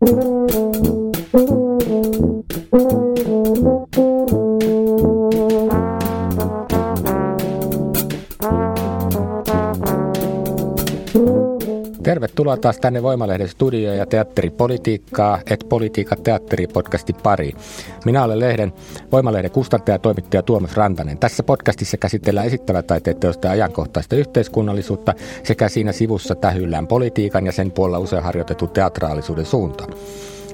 thank you Tervetuloa taas tänne Voimalehden studioon ja teatteripolitiikkaa, et politiikka teatteripodcasti pari. Minä olen lehden Voimalehden kustantaja ja toimittaja Tuomas Rantanen. Tässä podcastissa käsitellään esittävät teosta ajankohtaista yhteiskunnallisuutta sekä siinä sivussa tähyllään politiikan ja sen puolella usein harjoitetun teatraalisuuden suuntaan.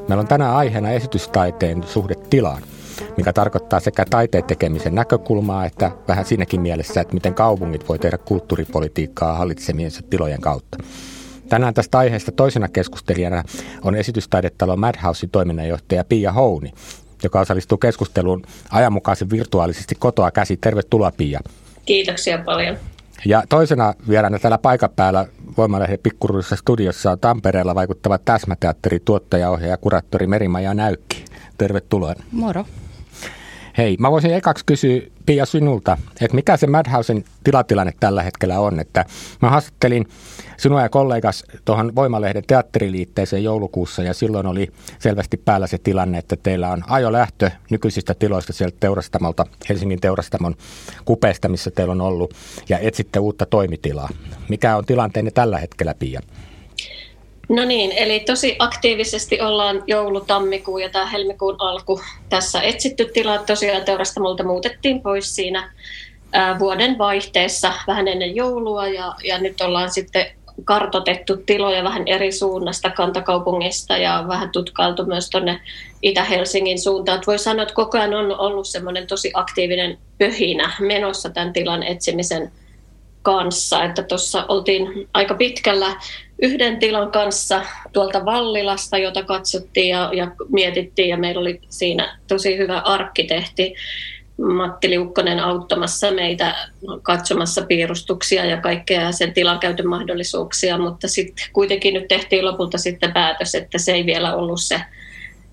Meillä on tänään aiheena esitystaiteen suhde tilaan mikä tarkoittaa sekä taiteen tekemisen näkökulmaa että vähän siinäkin mielessä, että miten kaupungit voi tehdä kulttuuripolitiikkaa hallitsemiensa tilojen kautta. Tänään tästä aiheesta toisena keskustelijana on esitystaidetalo Madhousein toiminnanjohtaja Pia Houni, joka osallistuu keskusteluun ajanmukaisen virtuaalisesti kotoa käsi. Tervetuloa Pia. Kiitoksia paljon. Ja toisena vieraana täällä paikan päällä Voimalehden pikkuruudessa studiossa on Tampereella vaikuttava täsmäteatteri, tuottaja, ohjaaja, kuraattori Merimaja Näykki. Tervetuloa. Moro. Hei, mä voisin ekaksi kysyä Pia sinulta, että mikä se Madhousen tilatilanne tällä hetkellä on. Että mä haastattelin sinua ja kollegas tuohon Voimalehden teatteriliitteeseen joulukuussa ja silloin oli selvästi päällä se tilanne, että teillä on ajolähtö nykyisistä tiloista sieltä teurastamolta, Helsingin teurastamon kupeesta, missä teillä on ollut ja etsitte uutta toimitilaa. Mikä on tilanteenne tällä hetkellä, Pia? No niin, eli tosi aktiivisesti ollaan joulu, tammikuu ja tämä helmikuun alku tässä etsitty tila. Tosiaan teurastamolta muutettiin pois siinä vuoden vaihteessa vähän ennen joulua ja, ja nyt ollaan sitten kartotettu tiloja vähän eri suunnasta kantakaupungista ja vähän tutkailtu myös tuonne Itä-Helsingin suuntaan. Että voi sanoa, että koko ajan on ollut semmoinen tosi aktiivinen pöhinä menossa tämän tilan etsimisen kanssa. Että tuossa oltiin aika pitkällä yhden tilan kanssa tuolta Vallilasta, jota katsottiin ja, ja mietittiin ja meillä oli siinä tosi hyvä arkkitehti Matti Liukkonen auttamassa meitä katsomassa piirustuksia ja kaikkea sen tilan käytön mahdollisuuksia, mutta sitten kuitenkin nyt tehtiin lopulta sitten päätös, että se ei vielä ollut se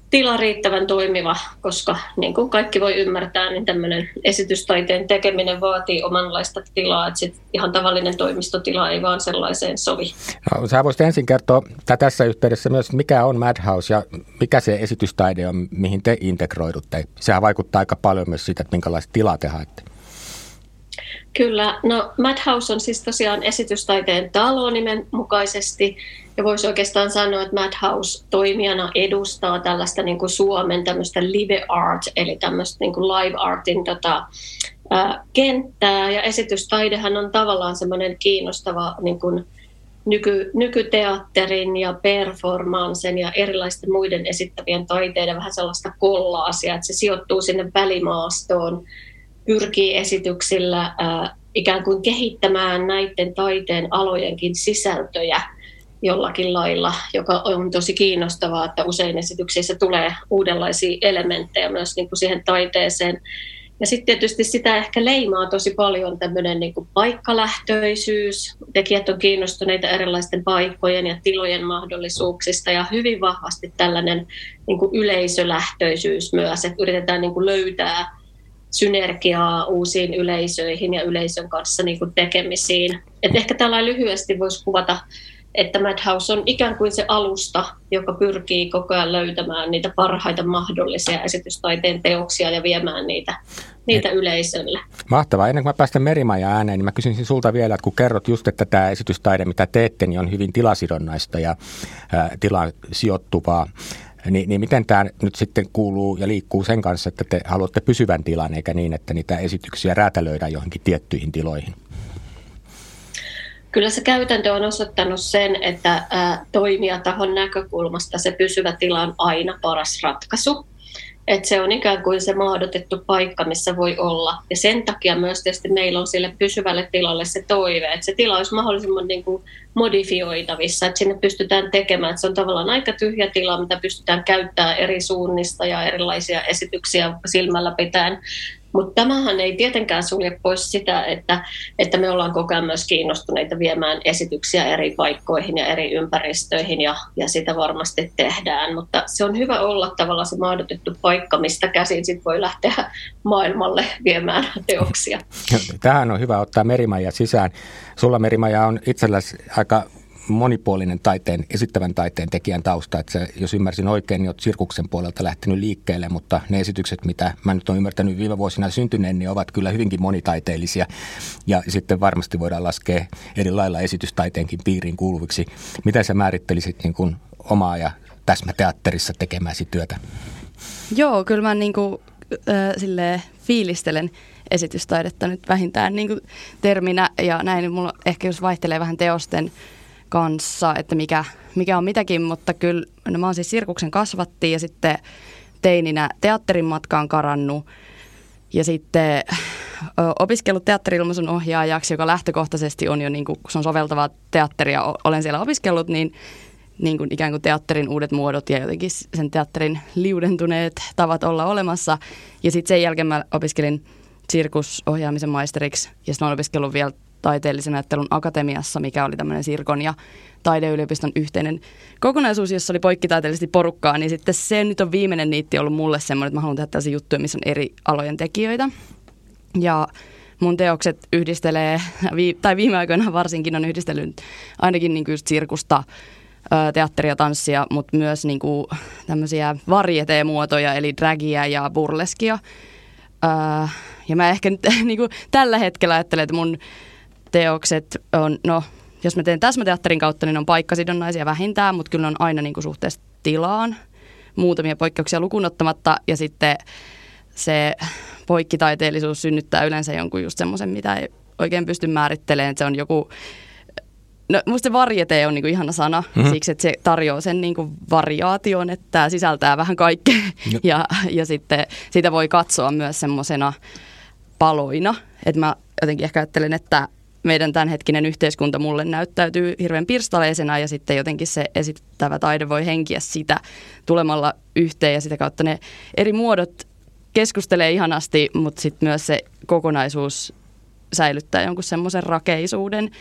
tila riittävän toimiva, koska niin kuin kaikki voi ymmärtää, niin tämmöinen esitystaiteen tekeminen vaatii omanlaista tilaa, että sit ihan tavallinen toimistotila ei vaan sellaiseen sovi. No, sä voisit ensin kertoa tässä yhteydessä myös, mikä on Madhouse ja mikä se esitystaide on, mihin te integroidutte. Sehän vaikuttaa aika paljon myös siitä, että minkälaista tilaa te haette. Kyllä, no Madhouse on siis tosiaan esitystaiteen talo nimen mukaisesti, ja voisi oikeastaan sanoa, että Madhouse toimijana edustaa tällaista niin kuin Suomen tämmöistä live art, eli tämmöistä niin kuin live artin tota, ää, kenttää, ja esitystaidehan on tavallaan semmoinen kiinnostava niin kuin nyky, nykyteatterin ja performansen ja erilaisten muiden esittävien taiteiden vähän sellaista kollaasia, että se sijoittuu sinne välimaastoon, pyrkii esityksillä ää, ikään kuin kehittämään näiden taiteen alojenkin sisältöjä jollakin lailla, joka on tosi kiinnostavaa, että usein esityksissä tulee uudenlaisia elementtejä myös niin kuin siihen taiteeseen. Ja sitten tietysti sitä ehkä leimaa tosi paljon tämmöinen niin paikkalähtöisyys. Tekijät on kiinnostuneita erilaisten paikkojen ja tilojen mahdollisuuksista ja hyvin vahvasti tällainen niin kuin yleisölähtöisyys myös, että yritetään niin kuin löytää synergiaa uusiin yleisöihin ja yleisön kanssa niin kuin tekemisiin. Et ehkä tällä lyhyesti voisi kuvata, että Madhouse on ikään kuin se alusta, joka pyrkii koko ajan löytämään niitä parhaita mahdollisia esitystaiteen teoksia ja viemään niitä, niitä yleisölle. Mahtavaa. Ennen kuin mä päästän Merimaja ääneen, niin mä kysyisin sulta vielä, että kun kerrot just, että tämä esitystaide, mitä teette, niin on hyvin tilasidonnaista ja tilaan sijoittuvaa. Niin, niin miten tämä nyt sitten kuuluu ja liikkuu sen kanssa, että te haluatte pysyvän tilan, eikä niin, että niitä esityksiä räätälöidään johonkin tiettyihin tiloihin? Kyllä se käytäntö on osoittanut sen, että toimijatahon näkökulmasta se pysyvä tila on aina paras ratkaisu. että se on ikään kuin se mahdotettu paikka, missä voi olla. Ja sen takia myös tietysti meillä on sille pysyvälle tilalle se toive, että se tila olisi mahdollisimman niin kuin modifioitavissa, että sinne pystytään tekemään. Että se on tavallaan aika tyhjä tila, mitä pystytään käyttämään eri suunnista ja erilaisia esityksiä silmällä pitäen. Mutta tämähän ei tietenkään sulje pois sitä, että, että me ollaan koko ajan myös kiinnostuneita viemään esityksiä eri paikkoihin ja eri ympäristöihin ja, ja sitä varmasti tehdään. Mutta se on hyvä olla tavallaan se mahdotettu paikka, mistä käsin sit voi lähteä maailmalle viemään teoksia. Tähän on hyvä ottaa Merimaja sisään. Sulla Merimaja on itselläsi aika monipuolinen taiteen, esittävän taiteen tekijän tausta. Että se, jos ymmärsin oikein, niin olet sirkuksen puolelta lähtenyt liikkeelle, mutta ne esitykset, mitä mä nyt olen ymmärtänyt viime vuosina syntyneen, niin ovat kyllä hyvinkin monitaiteellisia. Ja sitten varmasti voidaan laskea eri lailla esitystaiteenkin piiriin kuuluviksi. Miten sä määrittelisit niin kuin omaa ja täsmäteatterissa tekemäsi työtä? Joo, kyllä mä niin kuin, äh, fiilistelen esitystaidetta nyt vähintään niin kuin terminä ja näin. Mulla ehkä jos vaihtelee vähän teosten kanssa, että mikä, mikä on mitäkin, mutta kyllä no mä oon siis Sirkuksen kasvatti ja sitten teininä teatterin matkaan karannut ja sitten opiskellut teatterilmaisun ohjaajaksi, joka lähtökohtaisesti on jo, niin kuin, kun se on soveltavaa teatteria, olen siellä opiskellut, niin, niin kuin ikään kuin teatterin uudet muodot ja jotenkin sen teatterin liudentuneet tavat olla olemassa. Ja sitten sen jälkeen mä opiskelin sirkusohjaamisen maisteriksi ja sitten olen opiskellut vielä taiteellisen ajattelun akatemiassa, mikä oli tämmöinen Sirkon ja taideyliopiston yhteinen kokonaisuus, jossa oli poikkitaiteellisesti porukkaa, niin sitten se nyt on viimeinen niitti ollut mulle semmoinen, että mä haluan tehdä tällaisia juttuja, missä on eri alojen tekijöitä. Ja mun teokset yhdistelee, tai viime aikoina varsinkin on yhdistellyt ainakin niin kuin just sirkusta, teatteria, tanssia, mutta myös niin kuin tämmöisiä varieteemuotoja, eli dragia ja burleskia. Ja mä ehkä nyt niin kuin tällä hetkellä ajattelen, että mun teokset on, no jos mä teen täsmäteatterin kautta, niin on paikkasidonnaisia vähintään, mutta kyllä on aina niin kuin suhteessa tilaan, muutamia poikkeuksia lukunottamatta, ja sitten se poikkitaiteellisuus synnyttää yleensä jonkun just semmoisen, mitä ei oikein pysty määrittelemään, että se on joku No musta se varjete on niinku ihana sana mm-hmm. siksi, että se tarjoaa sen niinku variaation, että tämä sisältää vähän kaikkea no. ja, ja sitten sitä voi katsoa myös semmoisena paloina. Että mä jotenkin ehkä ajattelen, että meidän tämänhetkinen yhteiskunta mulle näyttäytyy hirveän pirstaleisena ja sitten jotenkin se esittävä taide voi henkiä sitä tulemalla yhteen ja sitä kautta ne eri muodot keskustelee ihanasti, mutta sitten myös se kokonaisuus säilyttää jonkun semmoisen rakeisuuden,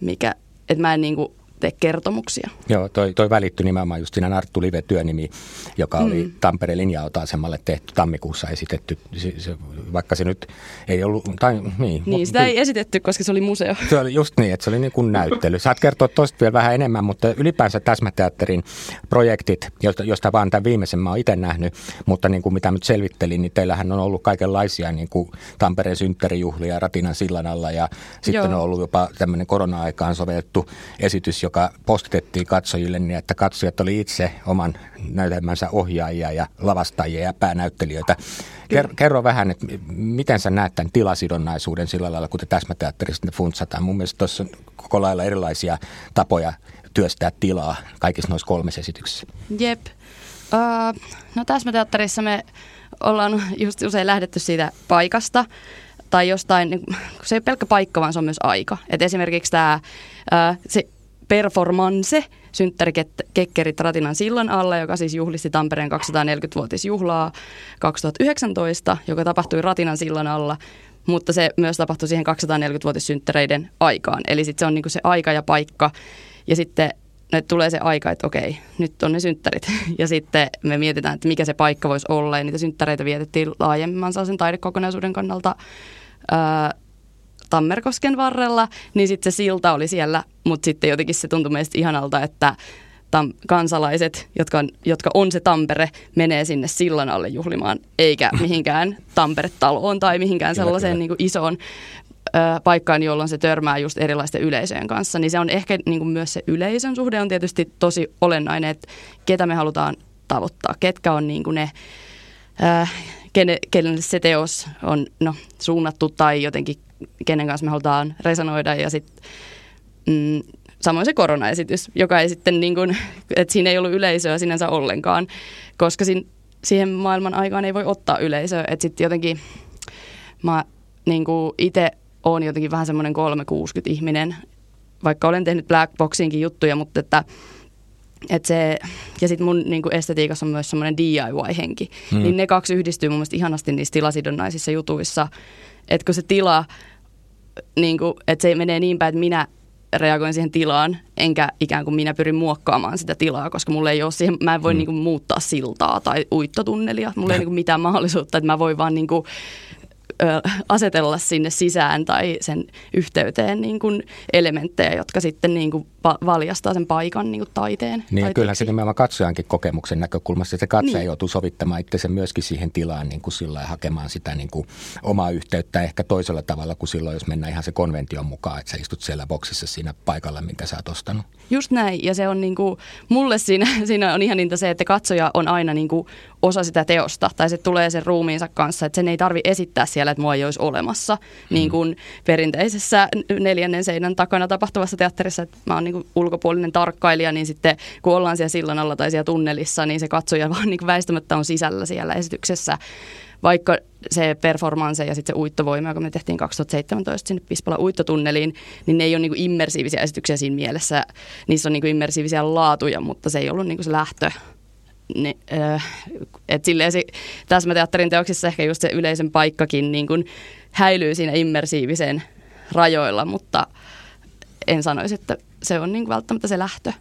mikä, että mä en niinku tee kertomuksia. Joo, toi, toi välittyi nimenomaan just siinä Narttu Live-työnimi, joka oli mm. Tampereen linja-auta-asemalle tehty tammikuussa esitetty. Se, se, vaikka se nyt ei ollut... Tai, niin, niin sitä ei esitetty, koska se oli museo. Se oli just niin, että se oli niin kuin näyttely. Saat kertoa tuosta vielä vähän enemmän, mutta ylipäänsä Täsmäteatterin projektit, josta, josta vaan tämän viimeisen mä oon itse nähnyt, mutta niin kuin mitä nyt selvittelin, niin teillähän on ollut kaikenlaisia niin kuin Tampereen synttärijuhlia Ratinan sillan alla ja sitten Joo. on ollut jopa tämmöinen korona-aikaan sovellettu esitys, joka postitettiin katsojille niin, että katsojat oli itse oman näytelmänsä ohjaajia ja lavastajia ja päänäyttelijöitä. Ker- kerro vähän, että miten sä näet tämän tilasidonnaisuuden sillä lailla, kun te täsmäteatterista ne funtsataan. Mun mielestä tuossa on koko lailla erilaisia tapoja työstää tilaa kaikissa noissa kolmessa esityksessä. Jep. Uh, no täsmäteatterissa me ollaan just usein lähdetty siitä paikasta tai jostain, niin se ei ole pelkkä paikka, vaan se on myös aika. Et esimerkiksi tämä, se performance, synttärikekkerit Ratinan sillan alla, joka siis juhlisti Tampereen 240-vuotisjuhlaa 2019, joka tapahtui Ratinan sillan alla, mutta se myös tapahtui siihen 240-vuotissynttäreiden aikaan. Eli sitten se on niinku se aika ja paikka, ja sitten nyt tulee se aika, että okei, nyt on ne synttärit. Ja sitten me mietitään, että mikä se paikka voisi olla. Ja niitä synttäreitä vietettiin laajemman sen taidekokonaisuuden kannalta Tammerkosken varrella, niin sitten se silta oli siellä, mutta sitten jotenkin se tuntui meistä ihanalta, että tam- kansalaiset, jotka on, jotka on se Tampere, menee sinne sillan alle juhlimaan, eikä mihinkään Tampere-taloon tai mihinkään sellaiseen niin kuin isoon ö, paikkaan, jolloin se törmää just erilaisten yleisöjen kanssa. Niin se on ehkä niin kuin myös se yleisön suhde on tietysti tosi olennainen, että ketä me halutaan tavoittaa, ketkä on niin kuin ne, ö, kenelle se teos on no, suunnattu tai jotenkin kenen kanssa me halutaan resonoida ja sitten mm, samoin se koronaesitys, joka ei sitten niin kuin, että siinä ei ollut yleisöä sinänsä ollenkaan, koska siinä siihen maailman aikaan ei voi ottaa yleisöä. Että sitten jotenkin mä niin itse oon jotenkin vähän semmoinen 360 ihminen, vaikka olen tehnyt Black Boxinkin juttuja, mutta että et se, ja sitten mun niin kuin estetiikassa on myös semmoinen DIY-henki. Hmm. Niin ne kaksi yhdistyy mun mielestä ihanasti niissä tilasidonnaisissa jutuissa. Että kun se tila, niin kuin, että se menee niin päin, että minä reagoin siihen tilaan, enkä ikään kuin minä pyrin muokkaamaan sitä tilaa, koska mulla ei ole siihen, mä en voi hmm. niin kuin, muuttaa siltaa tai uittotunnelia. Mulla ei niin kuin, mitään mahdollisuutta, että mä voin vaan niin kuin, asetella sinne sisään tai sen yhteyteen niin kuin elementtejä, jotka sitten niin kuin valjastaa sen paikan niin kuin taiteen. Niin ja kyllähän se nimenomaan katsojankin kokemuksen näkökulmasta, että se katsoja niin. joutuu sovittamaan itse myöskin siihen tilaan niin kuin sillä hakemaan sitä niin kuin omaa yhteyttä ehkä toisella tavalla kuin silloin, jos mennään ihan se konvention mukaan, että sä istut siellä boksissa siinä paikalla, minkä sä oot ostanut. Just näin, ja se on niin kuin, mulle siinä, siinä on ihan niintä se, että katsoja on aina niin kuin osa sitä teosta, tai se tulee sen ruumiinsa kanssa, että sen ei tarvi esittää siellä, että mua ei olisi olemassa, hmm. niin kuin perinteisessä neljännen seinän takana tapahtuvassa teatterissa, että mä oon niin kuin ulkopuolinen tarkkailija, niin sitten kun ollaan siellä sillan alla tai siellä tunnelissa, niin se katsoja vaan niin kuin väistämättä on sisällä siellä esityksessä. Vaikka se performance ja sitten se uittovoima, joka me tehtiin 2017 sinne Pispala uittotunneliin, niin ne ei ole niin immersiivisiä esityksiä siinä mielessä. Niissä on niin immersiivisiä laatuja, mutta se ei ollut niin se lähtö ne, äh, et silleen se, täsmäteatterin teoksissa ehkä just se yleisen paikkakin niin kuin häilyy siinä immersiivisen rajoilla, mutta en sanoisi, että se on niin välttämättä se lähtö.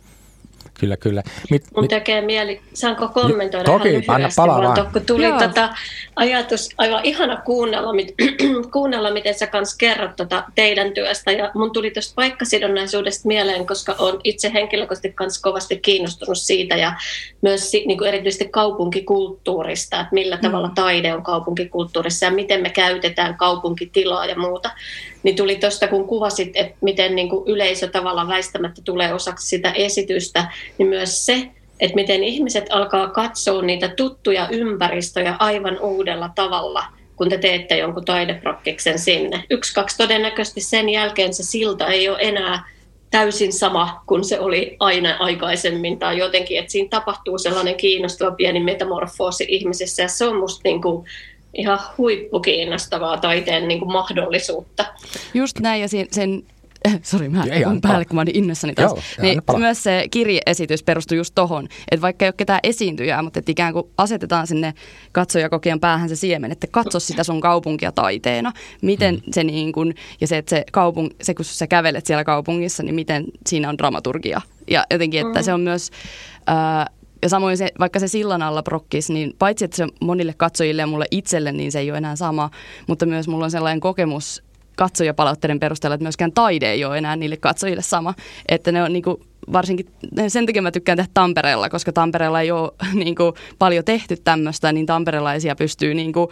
Kyllä, kyllä. Mit, Mun mit... tekee mieli, saanko kommentoida Toki, ihan anna palaa vaan. kun tuli tota ajatus, aivan ihana kuunnella, mit, kuunnella miten sä kans kerrot tota teidän työstä. Ja mun tuli tuosta paikkasidonnaisuudesta mieleen, koska on itse henkilökohtaisesti kans kovasti kiinnostunut siitä ja myös niin kuin erityisesti kaupunkikulttuurista, että millä mm. tavalla taide on kaupunkikulttuurissa ja miten me käytetään kaupunkitilaa ja muuta. Niin tuli tuosta, kun kuvasit, että miten niin kuin yleisö tavallaan väistämättä tulee osaksi sitä esitystä, niin myös se, että miten ihmiset alkaa katsoa niitä tuttuja ympäristöjä aivan uudella tavalla, kun te teette jonkun taideprokkiksen sinne. Yksi, kaksi todennäköisesti sen jälkeen se silta ei ole enää täysin sama kuin se oli aina aikaisemmin tai jotenkin, että siinä tapahtuu sellainen kiinnostava pieni metamorfoosi ihmisissä ja se on musta niin kuin ihan huippukiinnostavaa taiteen niin kuin mahdollisuutta. Just näin ja sen, sen Sori, mä olen päälle, kun mä olin innossani taas. Joo, niin myös se kirjeesitys perustui just tohon, että vaikka ei ole ketään esiintyjää, mutta että ikään kuin asetetaan sinne katsojakokijan päähän se siemen, että katso sitä sun kaupunkia taiteena. Miten mm. se niin kuin, ja se, että se, kaupung, se kun sä kävelet siellä kaupungissa, niin miten siinä on dramaturgia. Ja jotenkin, että mm. se on myös... Ää, ja samoin se, vaikka se sillan alla prokkis, niin paitsi että se monille katsojille ja mulle itselle, niin se ei ole enää sama, mutta myös mulla on sellainen kokemus katsojapalautteiden perusteella, että myöskään taide ei ole enää niille katsojille sama. Että ne on niin kuin, varsinkin, sen takia mä tykkään tehdä Tampereella, koska Tampereella ei ole niin kuin, paljon tehty tämmöistä, niin tamperelaisia pystyy niin kuin,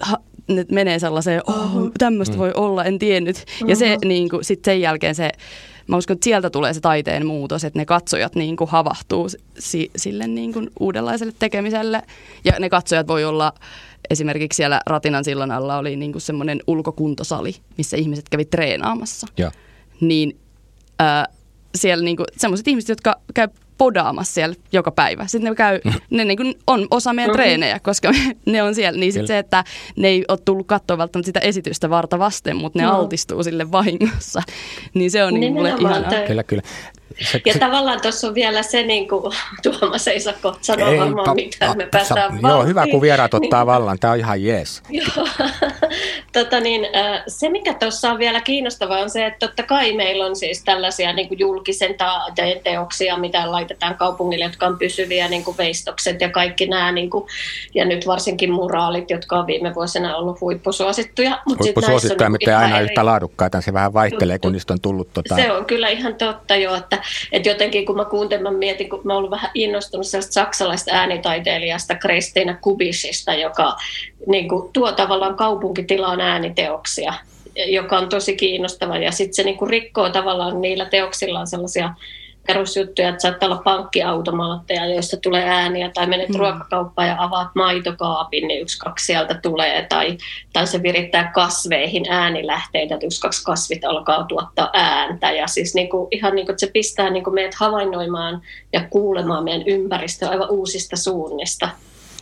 ha, nyt menee sellaiseen, oh, tämmöistä mm. voi olla, en tiennyt. Ja se niin kuin, sitten sen jälkeen se, mä uskon, että sieltä tulee se taiteen muutos, että ne katsojat niin kuin havahtuu si, sille niin kuin uudenlaiselle tekemiselle. Ja ne katsojat voi olla esimerkiksi siellä Ratinan sillan alla oli niin kuin semmoinen ulkokuntosali, missä ihmiset kävi treenaamassa. Ja. Niin äh, siellä niin kuin semmoiset ihmiset, jotka käy podaamassa siellä joka päivä. Sitten ne, käy, ne niin kuin on osa meidän mm-hmm. treenejä, koska ne on siellä. Niin sitten se, että ne ei ole tullut katsoa välttämättä sitä esitystä varta vasten, mutta ne no. altistuu sille vahingossa. Niin se on niin mulle ihanaa. Kyllä, kyllä. Se, ja se, tavallaan tuossa on vielä se, niin kuin Tuomas ei saa kohta sanoa ei, varmaan pa, mitään, me päästään Joo, hyvä kun vieraat ottaa niin, vallan, tämä on ihan jees. Joo, tota niin, se mikä tuossa on vielä kiinnostavaa on se, että totta kai meillä on siis tällaisia niin kuin julkisen teoksia, mitä laitetaan kaupungille, jotka on pysyviä, niin kuin veistokset ja kaikki nämä, niin kuin, ja nyt varsinkin muraalit, jotka on viime vuosina ollut huippusuosittuja. Mut huippusuosittuja, mutta ei aina eri... yhtä laadukkaita, se vähän vaihtelee, kun niistä on tullut. Tota... Se on kyllä ihan totta jo, että että jotenkin kun mä kuuntelin, mä mietin, kun mä ollut vähän innostunut sellaista saksalaista äänitaiteilijasta Kristina Kubisista, joka niin kuin, tuo tavallaan kaupunkitilaan ääniteoksia joka on tosi kiinnostava. Ja sitten se niin kuin rikkoo tavallaan niillä teoksillaan sellaisia perusjuttuja, että saattaa olla pankkiautomaatteja, joista tulee ääniä, tai menet mm. ruokakauppaan ja avaat maitokaapin, niin yksi, kaksi sieltä tulee, tai, tai se virittää kasveihin äänilähteitä, että yksi, kaksi kasvit alkaa tuottaa ääntä, ja siis niin kuin, ihan niin kuin, että se pistää niin kuin meidät havainnoimaan ja kuulemaan meidän ympäristöä aivan uusista suunnista.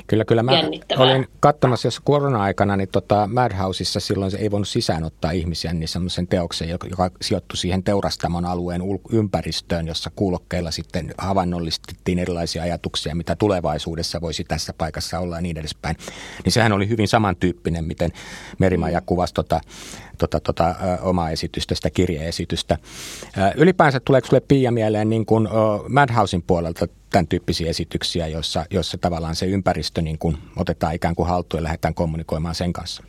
Kyllä, kyllä. Mä olin katsomassa jos korona-aikana, niin tota Madhouseissa silloin se ei voinut sisään ottaa ihmisiä niin semmoisen teoksen, joka, sijoittui siihen teurastamon alueen ympäristöön, jossa kuulokkeilla sitten havainnollistettiin erilaisia ajatuksia, mitä tulevaisuudessa voisi tässä paikassa olla ja niin edespäin. Niin sehän oli hyvin samantyyppinen, miten Merimaja kuvasi tota, tota, tota, omaa esitystä, sitä kirjeesitystä. Ylipäänsä tuleeko sinulle Pia mieleen niin kuin Madhousein puolelta tämän tyyppisiä esityksiä, joissa, joissa tavallaan se ympäristö niin kuin otetaan ikään kuin haltuun ja lähdetään kommunikoimaan sen kanssa?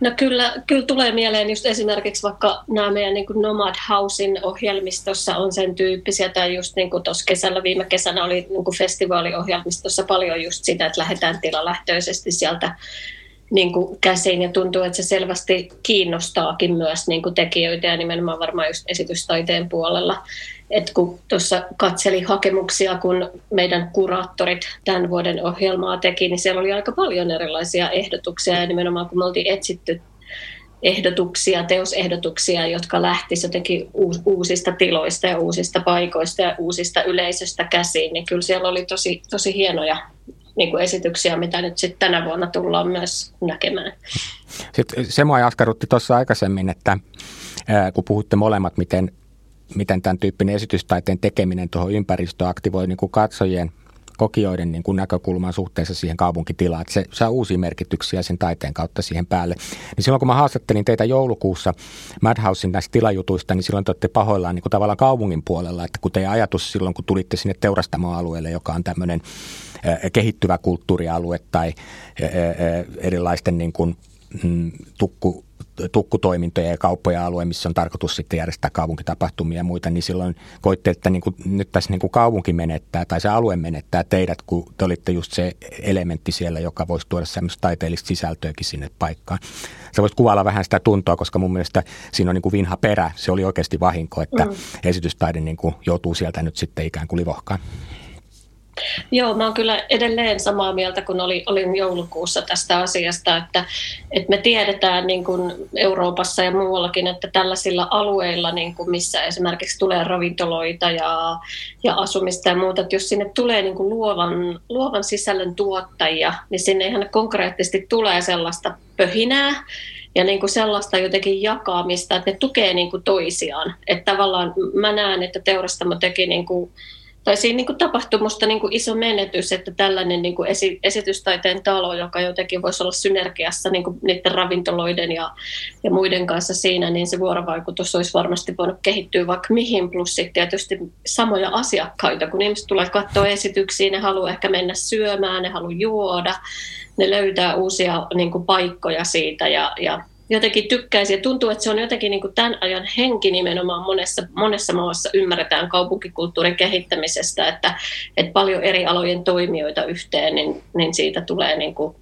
No kyllä, kyllä tulee mieleen just esimerkiksi vaikka nämä meidän niin kuin Nomad Housein ohjelmistossa on sen tyyppisiä, tai just niin kuin tuossa kesällä, viime kesänä oli niin kuin festivaaliohjelmistossa paljon just sitä, että lähdetään tilalähtöisesti sieltä niin kuin käsiin ja tuntuu, että se selvästi kiinnostaakin myös niin kuin tekijöitä ja nimenomaan varmaan just esitystaiteen puolella. Et kun tuossa katseli hakemuksia, kun meidän kuraattorit tämän vuoden ohjelmaa teki, niin siellä oli aika paljon erilaisia ehdotuksia ja nimenomaan kun me oltiin etsitty ehdotuksia, teosehdotuksia, jotka lähtisivät jotenkin uusista tiloista ja uusista paikoista ja uusista yleisöstä käsiin, niin kyllä siellä oli tosi, tosi hienoja niin kuin esityksiä, mitä nyt sitten tänä vuonna tullaan myös näkemään. Sitten se mua askarrutti tuossa aikaisemmin, että kun puhutte molemmat, miten, miten tämän tyyppinen esitystaiteen tekeminen tuohon ympäristöön aktivoi niin kuin katsojien kokijoiden niin kuin näkökulman suhteessa siihen kaupunkitilaan, että se saa uusia merkityksiä sen taiteen kautta siihen päälle. Niin silloin kun mä haastattelin teitä joulukuussa Madhousein näistä tilajutuista, niin silloin te olette pahoillaan niin kuin tavallaan kaupungin puolella, että kun teidän ajatus silloin, kun tulitte sinne teurastamoalueelle, joka on tämmöinen kehittyvä kulttuurialue tai erilaisten niin kuin, mm, tukku, tukkutoimintoja ja kauppoja alue, missä on tarkoitus sitten järjestää kaupunkitapahtumia ja muita, niin silloin koitte, että niin kuin, nyt tässä niin kuin kaupunki menettää tai se alue menettää teidät, kun te olitte just se elementti siellä, joka voisi tuoda semmoista taiteellista sisältöäkin sinne paikkaan. Sä voisit kuvailla vähän sitä tuntoa, koska mun mielestä siinä on niin kuin vinha perä. Se oli oikeasti vahinko, että mm. esitystaide niin kuin joutuu sieltä nyt sitten ikään kuin livohkaan. Joo, mä oon kyllä edelleen samaa mieltä, kun oli, olin joulukuussa tästä asiasta, että, että me tiedetään niin kuin Euroopassa ja muuallakin, että tällaisilla alueilla, niin kuin missä esimerkiksi tulee ravintoloita ja, ja asumista ja muuta, että jos sinne tulee niin kuin luovan, luovan sisällön tuottajia, niin sinne ihan konkreettisesti tulee sellaista pöhinää, ja niin kuin sellaista jotenkin jakamista, että ne tukee niin kuin toisiaan. Että tavallaan mä näen, että Teurastamo teki niin kuin tai siinä niin kuin tapahtui minusta niin kuin iso menetys, että tällainen niin kuin esi, esitystaiteen talo, joka jotenkin voisi olla synergiassa niin kuin niiden ravintoloiden ja, ja muiden kanssa siinä, niin se vuorovaikutus olisi varmasti voinut kehittyä vaikka mihin, plus sitten tietysti samoja asiakkaita, kun ihmiset tulee katsoa esityksiä, ne haluaa ehkä mennä syömään, ne haluaa juoda, ne löytää uusia niin kuin paikkoja siitä ja, ja jotenkin tykkäisi. Ja tuntuu, että se on jotenkin niin kuin tämän ajan henki nimenomaan monessa, monessa maassa ymmärretään kaupunkikulttuurin kehittämisestä, että, että paljon eri alojen toimijoita yhteen, niin, niin siitä tulee niin kuin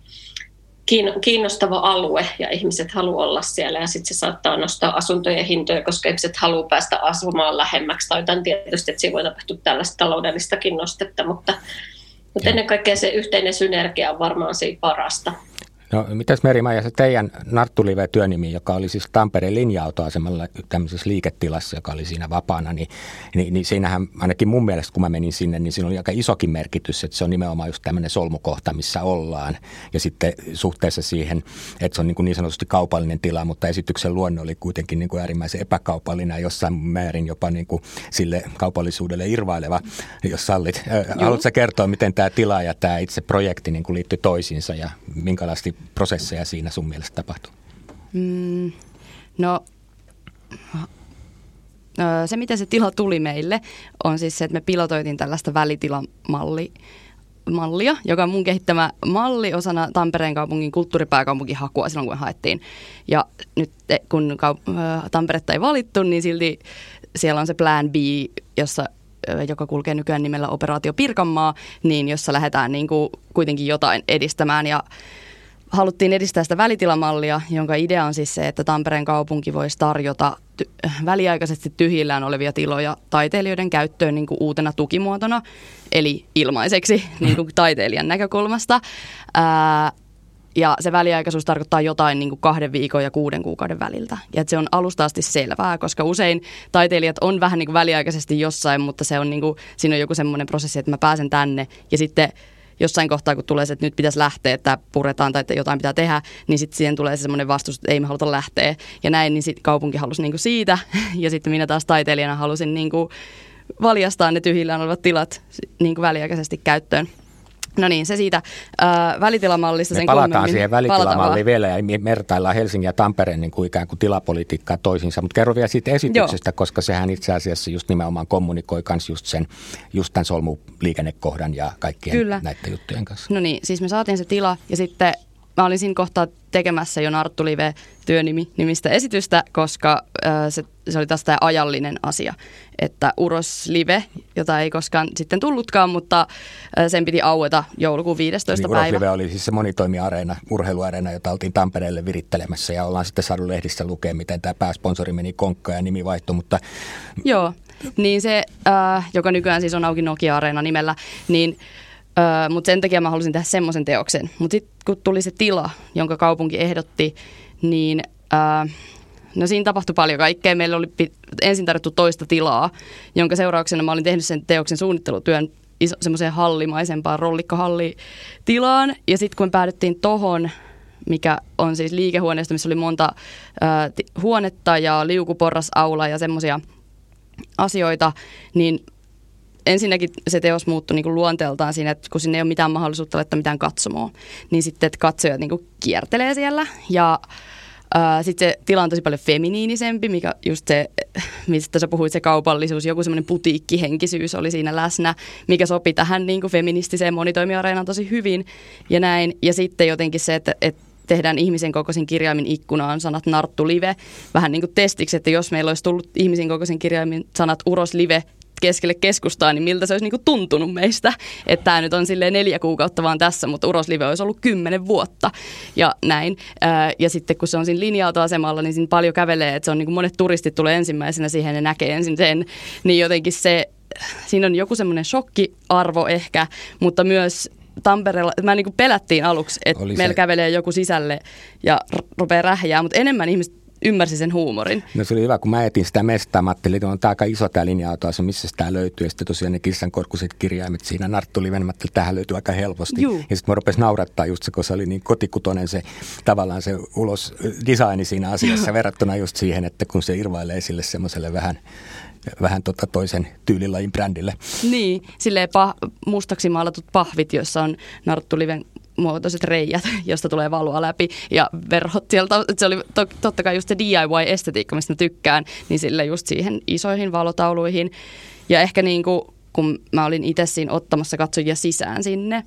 kiinnostava alue ja ihmiset haluaa olla siellä. Ja sitten se saattaa nostaa asuntojen hintoja, koska ihmiset haluaa päästä asumaan lähemmäksi. Tai jotain tietysti, että siinä voi tapahtua tällaista taloudellistakin nostetta, mutta, mutta ennen kaikkea se yhteinen synergia on varmaan siinä parasta. No mitäs Merimaija, se teidän Narttulive-työnimi, joka oli siis Tampereen linja-autoasemalla tämmöisessä liiketilassa, joka oli siinä vapaana, niin, niin, niin siinähän ainakin mun mielestä, kun mä menin sinne, niin siinä oli aika isokin merkitys, että se on nimenomaan just tämmöinen solmukohta, missä ollaan. Ja sitten suhteessa siihen, että se on niin, kuin niin sanotusti kaupallinen tila, mutta esityksen luonne oli kuitenkin niin kuin äärimmäisen epäkaupallinen ja jossain määrin jopa niin kuin sille kaupallisuudelle irvaileva, jos sallit. Haluatko kertoa, miten tämä tila ja tämä itse projekti niin kuin liittyy toisiinsa ja minkälaisesti prosesseja siinä sun mielestä tapahtuu? Mm, no se, miten se tila tuli meille, on siis se, että me pilotoitiin tällaista välitilamallia, mallia, joka on mun kehittämä malli osana Tampereen kaupungin kulttuuripääkaupunkihakua silloin, kun haettiin. Ja nyt kun Tamperetta ei valittu, niin silti siellä on se Plan B, jossa joka kulkee nykyään nimellä Operaatio Pirkanmaa, niin jossa lähdetään niin kuin kuitenkin jotain edistämään ja haluttiin edistää sitä välitilamallia, jonka idea on siis se, että Tampereen kaupunki voisi tarjota ty- väliaikaisesti tyhjillään olevia tiloja taiteilijoiden käyttöön niin kuin uutena tukimuotona, eli ilmaiseksi niin kuin taiteilijan näkökulmasta. Ää, ja se väliaikaisuus tarkoittaa jotain niin kuin kahden viikon ja kuuden kuukauden väliltä. Ja se on alusta asti selvää, koska usein taiteilijat on vähän niin kuin väliaikaisesti jossain, mutta se on niin kuin, siinä on joku semmoinen prosessi, että mä pääsen tänne ja sitten jossain kohtaa, kun tulee se, että nyt pitäisi lähteä, että puretaan tai että jotain pitää tehdä, niin sitten siihen tulee se semmoinen vastus, että ei me haluta lähteä. Ja näin, niin sitten kaupunki halusi niin kuin siitä. Ja sitten minä taas taiteilijana halusin niin kuin valjastaa ne tyhjillään olevat tilat niin kuin väliaikaisesti käyttöön. No niin, se siitä äh, välitilamallista Me sen palataan kummemmin. siihen Palataan välitilamalliin vielä ja mertaillaan Helsingin ja Tampereen niin kuin ikään kuin tilapolitiikkaa toisiinsa. Mutta kerro vielä siitä esityksestä, Joo. koska sehän itse asiassa just nimenomaan kommunikoi myös just sen, just tämän solmuliikennekohdan ja kaikkien Kyllä. näiden juttujen kanssa. No niin, siis me saatiin se tila ja sitten mä olin siinä kohtaa tekemässä jo Narttu Live työnimi nimistä esitystä, koska äh, se, se oli taas tämä ajallinen asia, että Uros Live, jota ei koskaan sitten tullutkaan, mutta äh, sen piti aueta joulukuun 15. Niin päivä. Uroslive oli siis se monitoimiareena, urheiluareena, jota oltiin Tampereelle virittelemässä ja ollaan sitten saanut lehdissä lukea, miten tämä pääsponsori meni konkkaan ja nimi vaihtui, mutta Joo, niin se, äh, joka nykyään siis on auki Nokia-areena nimellä, niin Uh, mutta sen takia mä halusin tehdä semmoisen teoksen. Mutta sitten kun tuli se tila, jonka kaupunki ehdotti, niin uh, no siinä tapahtui paljon kaikkea. Meillä oli ensin tarjottu toista tilaa, jonka seurauksena mä olin tehnyt sen teoksen suunnittelutyön iso, semmoiseen hallimaisempaan rollikkohallitilaan. Ja sitten kun me päädyttiin tohon, mikä on siis liikehuoneesta, missä oli monta ti- huonetta ja liukuporrasaula ja semmoisia asioita, niin ensinnäkin se teos muuttui niin luonteeltaan siinä, että kun sinne ei ole mitään mahdollisuutta laittaa mitään katsomoa, niin sitten että katsojat niin kiertelee siellä ja sitten se tila on tosi paljon feminiinisempi, mikä just se, mistä sä puhuit, se kaupallisuus, joku semmoinen putiikkihenkisyys oli siinä läsnä, mikä sopi tähän niin kuin feministiseen monitoimiareenaan tosi hyvin ja näin. Ja sitten jotenkin se, että, että tehdään ihmisen kokoisin kirjaimin ikkunaan sanat Narttu Live vähän niin kuin testiksi, että jos meillä olisi tullut ihmisen kokoisin kirjaimin sanat Uros Live keskelle keskustaa, niin miltä se olisi niinku tuntunut meistä. Että tämä nyt on silleen neljä kuukautta vaan tässä, mutta Uroslive olisi ollut kymmenen vuotta ja näin. Ää, ja sitten kun se on siinä linja-autoasemalla, niin siinä paljon kävelee, että se on niinku monet turistit tulee ensimmäisenä siihen ja näkee ensin sen, niin jotenkin se, siinä on joku semmoinen shokkiarvo ehkä, mutta myös Tampereella, mä niin pelättiin aluksi, että Oli se- meillä kävelee joku sisälle ja r- rupeaa rähjää, mutta enemmän ihmiset ymmärsi sen huumorin. No se oli hyvä, kun mä etin sitä mestaa, mä ajattelin, että on aika iso tämä linja missä tämä löytyy. Ja sitten tosiaan ne kissankorkuiset kirjaimet siinä Narttu Liven, mä ajattelin, että tähän löytyy aika helposti. Juu. Ja sitten mä rupesin naurattaa just se, kun se oli niin kotikutonen se tavallaan se ulos designi siinä asiassa verrattuna just siihen, että kun se irvailee sille semmoiselle vähän, vähän tota toisen tyylilajin brändille. Niin, silleen pah- mustaksi maalatut pahvit, joissa on narttuliven muotoiset reijät, josta tulee valoa läpi ja verhot sieltä. Se oli to- totta kai just se DIY-estetiikka, mistä mä tykkään, niin sille just siihen isoihin valotauluihin. Ja ehkä niin kuin, kun mä olin itse siinä ottamassa katsojia sisään sinne,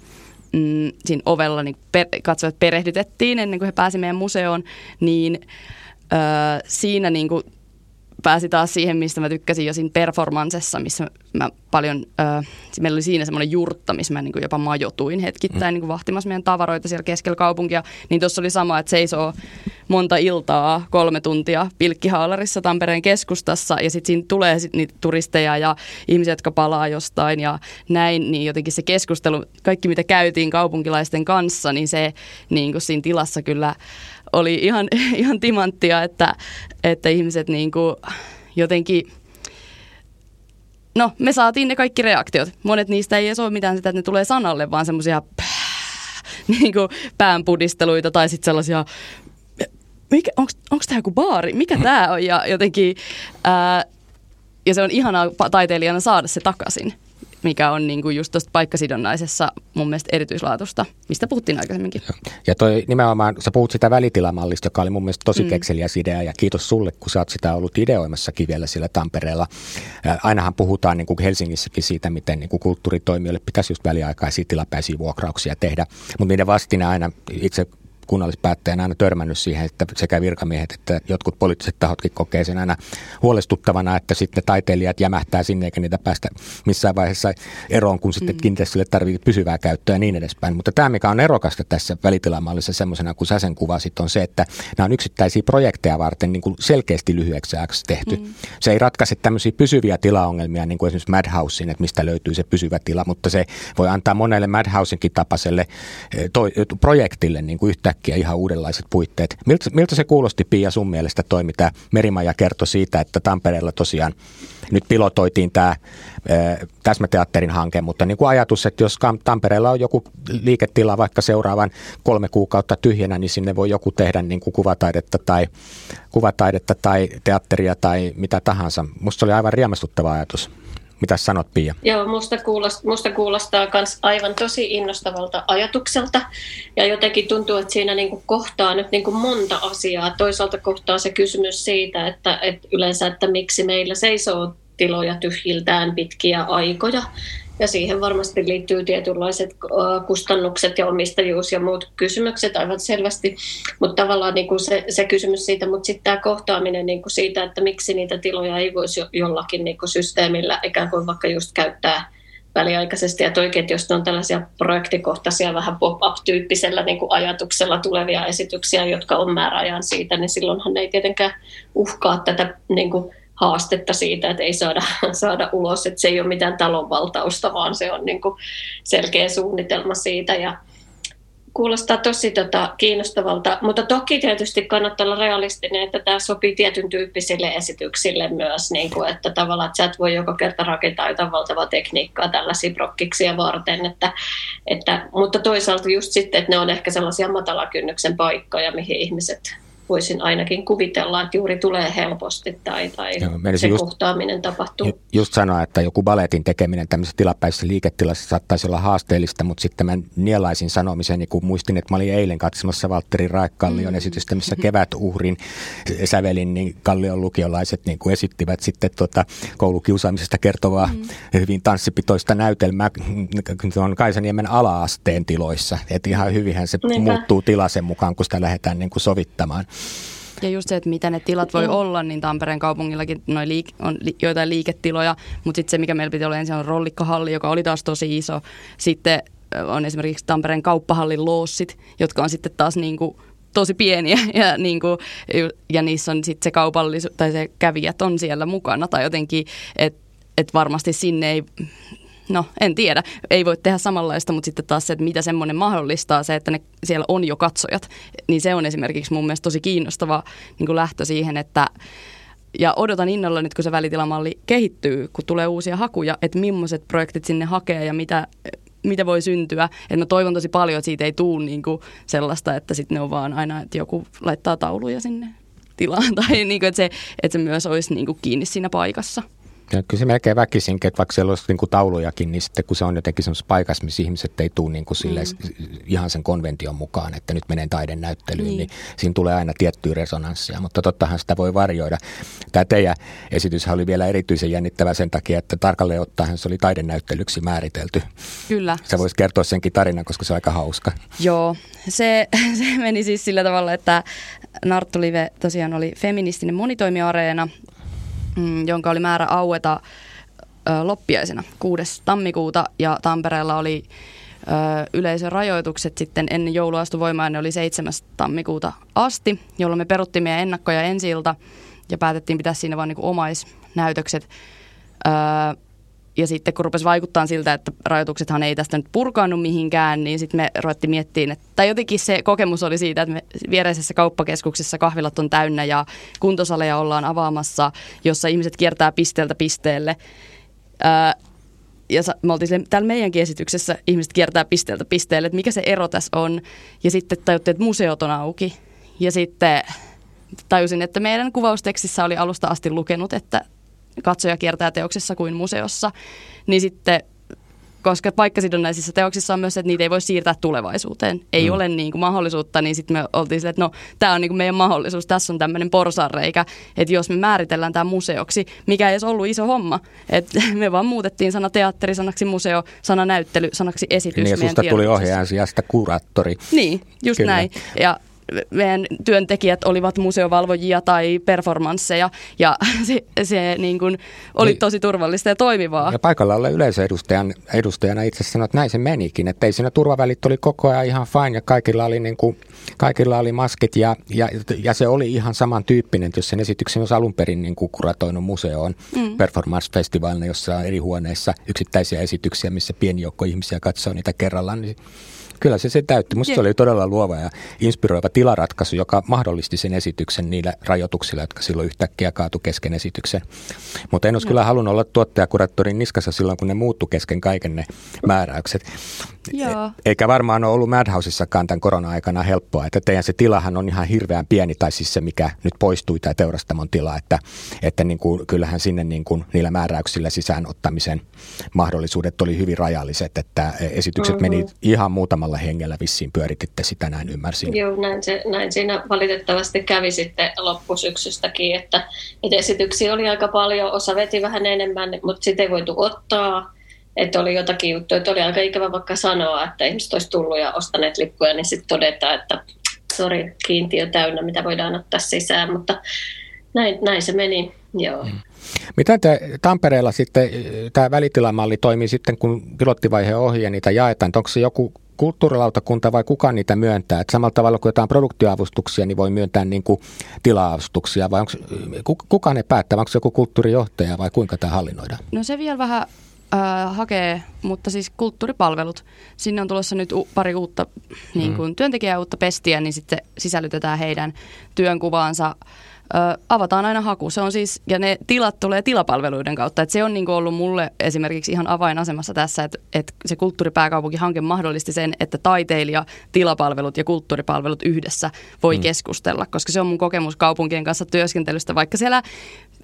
mm, siinä ovella niin per, katsojat perehdytettiin ennen kuin he pääsi meidän museoon, niin öö, siinä niin kuin pääsi taas siihen, mistä mä tykkäsin jo siinä performansessa, missä mä paljon, äh, meillä oli siinä semmoinen jurtta, missä mä niin kuin jopa majotuin hetkittäin niin kuin vahtimassa meidän tavaroita siellä keskellä kaupunkia. Niin tuossa oli sama, että seisoo monta iltaa, kolme tuntia pilkkihaalarissa Tampereen keskustassa ja sitten siinä tulee sit niitä turisteja ja ihmisiä, jotka palaa jostain ja näin, niin jotenkin se keskustelu, kaikki mitä käytiin kaupunkilaisten kanssa, niin se niin kuin siinä tilassa kyllä oli ihan, ihan timanttia, että, että ihmiset niin kuin jotenkin, no me saatiin ne kaikki reaktiot. Monet niistä ei edes ole mitään sitä, että ne tulee sanalle, vaan semmoisia niin päänpudisteluita tai sitten sellaisia, mikä, onko tämä joku baari, mikä tämä on? Ja jotenkin, ää, ja se on ihanaa taiteilijana saada se takaisin mikä on niin kuin just tuosta paikkasidonnaisessa mun mielestä erityislaatusta, mistä puhuttiin aikaisemminkin. Ja toi nimenomaan, sä puhut sitä välitilamallista, joka oli mun mielestä tosi mm. kekseliäs idea ja kiitos sulle, kun sä oot sitä ollut ideoimassakin vielä sillä Tampereella. Ainahan puhutaan niin kuin Helsingissäkin siitä, miten niin kuin kulttuuritoimijoille pitäisi just väliaikaisia tilapäisiä vuokrauksia tehdä, mutta niiden vastine aina itse kunnallispäättäjänä aina törmännyt siihen, että sekä virkamiehet että jotkut poliittiset tahotkin kokee sen aina huolestuttavana, että sitten taiteilijat jämähtää sinne eikä niitä päästä missään vaiheessa eroon, kun sitten mm. kiinteistölle tarvitsee pysyvää käyttöä ja niin edespäin. Mutta tämä, mikä on erokasta tässä välitilamallissa semmoisena, kun sä sen kuvasit, on se, että nämä on yksittäisiä projekteja varten niin kuin selkeästi lyhyeksi ajaksi tehty. Mm. Se ei ratkaise tämmöisiä pysyviä tilaongelmia, niin kuin esimerkiksi Madhousein, että mistä löytyy se pysyvä tila, mutta se voi antaa monelle Madhouseinkin tapaiselle eh, projektille niin kuin yhtäkkiä yhtäkkiä ihan uudenlaiset puitteet. Miltä, miltä se kuulosti Pia sun mielestä toi, mitä Merimaja kertoi siitä, että Tampereella tosiaan nyt pilotoitiin tämä täsmäteatterin hanke, mutta niin kuin ajatus, että jos Tampereella on joku liiketila vaikka seuraavan kolme kuukautta tyhjänä, niin sinne voi joku tehdä niin kuin kuvataidetta tai, kuvataidetta tai teatteria tai mitä tahansa. Musta se oli aivan riemastuttava ajatus. Mitä sanot Pia? Joo, musta kuulostaa, musta kuulostaa kans aivan tosi innostavalta ajatukselta ja jotenkin tuntuu, että siinä niinku kohtaa nyt niinku monta asiaa. Toisaalta kohtaa se kysymys siitä, että, että yleensä, että miksi meillä seisoo tiloja tyhjiltään pitkiä aikoja. Ja siihen varmasti liittyy tietynlaiset kustannukset ja omistajuus ja muut kysymykset aivan selvästi. Mutta tavallaan niin kuin se, se kysymys siitä, mutta sitten tämä kohtaaminen niin kuin siitä, että miksi niitä tiloja ei voisi jollakin niin kuin systeemillä ikään kuin vaikka just käyttää väliaikaisesti. Ja toikin, että jos ne on tällaisia projektikohtaisia, vähän pop-up-tyyppisellä niin kuin ajatuksella tulevia esityksiä, jotka on määräajan siitä, niin silloinhan ne ei tietenkään uhkaa tätä niin kuin haastetta siitä, että ei saada, saada ulos, että se ei ole mitään talonvaltausta, vaan se on niin kuin selkeä suunnitelma siitä. Ja kuulostaa tosi tota, kiinnostavalta, mutta toki tietysti kannattaa olla realistinen, että tämä sopii tietyn tyyppisille esityksille myös, niin kuin, että tavallaan et voi joka kerta rakentaa jotain valtavaa tekniikkaa tällaisia prokkiksia varten, että, että, mutta toisaalta just sitten, että ne on ehkä sellaisia matalakynnyksen paikkoja, mihin ihmiset voisin ainakin kuvitella, että juuri tulee helposti tai, tai Joo, se just, kohtaaminen tapahtuu. Just sanoa, että joku baletin tekeminen tämmöisessä tilapäisessä liiketilassa saattaisi olla haasteellista, mutta sitten mä nielaisin sanomisen, kun muistin, että mä olin eilen katsomassa Valtteri Raekkallion mm. esitystä, missä kevätuhrin sävelin, niin Kallion lukiolaiset niin kuin esittivät sitten tuota koulukiusaamisesta kertovaa mm. hyvin tanssipitoista näytelmää on Kaisaniemen ala-asteen tiloissa. Että ihan hyvinhän se Niinpä. muuttuu tilasen mukaan, kun sitä lähdetään niin kuin sovittamaan. Ja just se, että mitä ne tilat voi olla, niin Tampereen kaupungillakin noi liik- on li- joitain liiketiloja, mutta sitten se, mikä meillä piti olla ensin, on rollikkahalli, joka oli taas tosi iso. Sitten on esimerkiksi Tampereen kauppahallin loossit, jotka on sitten taas niin kuin tosi pieniä. Ja, niin kuin, ja niissä on sitten se kaupallisuus tai se kävijät on siellä mukana. Tai jotenkin, että et varmasti sinne ei no en tiedä, ei voi tehdä samanlaista, mutta sitten taas se, että mitä semmoinen mahdollistaa, se, että ne, siellä on jo katsojat, niin se on esimerkiksi mun mielestä tosi kiinnostava niin kuin lähtö siihen, että ja odotan innolla nyt, kun se välitilamalli kehittyy, kun tulee uusia hakuja, että millaiset projektit sinne hakee ja mitä, mitä voi syntyä. Että mä toivon tosi paljon, että siitä ei tule niin kuin sellaista, että sitten ne on vaan aina, että joku laittaa tauluja sinne tilaan. Tai niin kuin, että, se, että se myös olisi niin kuin kiinni siinä paikassa. Ja kyllä se melkein väkisinkin, että vaikka siellä olisi niin kuin taulujakin, niin sitten kun se on jotenkin semmoisessa paikassa, missä ihmiset ei tule niin kuin sille, mm. ihan sen konvention mukaan, että nyt menen taidenäyttelyyn, niin. niin siinä tulee aina tiettyä resonanssia, mutta tottahan sitä voi varjoida. Tämä teidän esitys oli vielä erityisen jännittävä sen takia, että tarkalleen ottaen se oli taidenäyttelyksi määritelty. Kyllä. Sä voisit kertoa senkin tarinan, koska se on aika hauska. Joo, se, se meni siis sillä tavalla, että Narttu Live tosiaan oli feministinen monitoimiareena, Mm, jonka oli määrä aueta loppiaisena 6. tammikuuta ja Tampereella oli ö, yleisörajoitukset sitten ennen joulua astu voimaan, ne oli 7. tammikuuta asti, jolloin me peruttiin meidän ennakkoja ensi ja päätettiin pitää siinä vain niin omaisnäytökset. Ö, ja sitten kun rupesi vaikuttaa siltä, että rajoituksethan ei tästä nyt purkaannut mihinkään, niin sitten me ruvettiin miettimään, että, tai jotenkin se kokemus oli siitä, että me viereisessä kauppakeskuksessa kahvilat on täynnä ja kuntosaleja ollaan avaamassa, jossa ihmiset kiertää pisteeltä pisteelle. Ää, ja me oltiin sille, täällä meidänkin esityksessä ihmiset kiertää pisteeltä pisteelle, että mikä se ero tässä on. Ja sitten tajuttiin, että museot on auki. Ja sitten tajusin, että meidän kuvaustekstissä oli alusta asti lukenut, että katsoja kiertää teoksessa kuin museossa, niin sitten koska paikkasidonnaisissa teoksissa on myös se, että niitä ei voi siirtää tulevaisuuteen. Ei mm. ole niin kuin mahdollisuutta, niin sitten me oltiin sille, että no tämä on niin kuin meidän mahdollisuus, tässä on tämmöinen porsareikä, että jos me määritellään tämä museoksi, mikä ei edes ollut iso homma, että me vaan muutettiin sana teatteri sanaksi museo, sana näyttely sanaksi esitys. Niin ja susta tuli ohjaajan sijasta kuraattori. Niin, just Kyllä. näin. Ja työntekijät olivat museovalvojia tai performansseja ja se, se niin kuin oli niin. tosi turvallista ja toimivaa. Ja paikalla olla yleisöedustajan edustajana itse sanoin, että näin se menikin, että ei siinä turvavälit oli koko ajan ihan fine ja kaikilla oli, niin kuin, kaikilla oli maskit ja, ja, ja se oli ihan samantyyppinen, jos sen esityksen olisi alun perin niin kuin kuratoinut museoon mm. performance-festivaalina, jossa on eri huoneissa yksittäisiä esityksiä, missä pieni joukko ihmisiä katsoo niitä kerrallaan, niin Kyllä se se täytti. Musta se oli todella luova ja inspiroiva tilaratkaisu, joka mahdollisti sen esityksen niillä rajoituksilla, jotka silloin yhtäkkiä kaatu kesken esityksen. Mutta en olisi kyllä halunnut olla tuottajakuraattorin niskassa silloin, kun ne muuttu kesken kaiken ne määräykset. Joo. Eikä varmaan ole ollut Madhousessakaan tämän korona-aikana helppoa, että teidän se tilahan on ihan hirveän pieni, tai siis se mikä nyt poistui, tämä teurastamon tila, että, että niin kuin, kyllähän sinne niin kuin niillä määräyksillä sisään ottamisen mahdollisuudet oli hyvin rajalliset, että esitykset mm-hmm. meni ihan muutamalla hengellä vissiin pyörititte sitä, näin ymmärsin. Joo, näin, se, näin siinä valitettavasti kävi sitten loppusyksystäkin, että, että esityksiä oli aika paljon, osa veti vähän enemmän, mutta sitä ei voitu ottaa, että oli jotakin juttuja, että oli aika ikävä vaikka sanoa, että ihmiset olisi tullut ja ostaneet lippuja, niin sitten todetaan, että sori, kiintiö täynnä, mitä voidaan ottaa sisään, mutta näin, näin se meni, joo. Mm. Miten te Tampereella sitten, tämä välitilamalli toimii sitten, kun pilottivaihe ohi ja niitä jaetaan, onko se joku kulttuurilautakunta vai kuka niitä myöntää? Et samalla tavalla kuin jotain produktioavustuksia, niin voi myöntää niin kuin tila-avustuksia vai onko, kuka ne päättää? Onko se joku kulttuurijohtaja vai kuinka tämä hallinnoidaan? No se vielä vähän äh, hakee, mutta siis kulttuuripalvelut. Sinne on tulossa nyt u- pari uutta niin kuin, mm. työntekijää, uutta pestiä, niin sitten sisällytetään heidän työnkuvaansa ö, avataan aina haku. Se on siis, ja ne tilat tulee tilapalveluiden kautta. Et se on niinku ollut mulle esimerkiksi ihan avainasemassa tässä, että et se kulttuuripääkaupunkihanke mahdollisti sen, että taiteilija, tilapalvelut ja kulttuuripalvelut yhdessä voi mm. keskustella, koska se on mun kokemus kaupunkien kanssa työskentelystä, vaikka siellä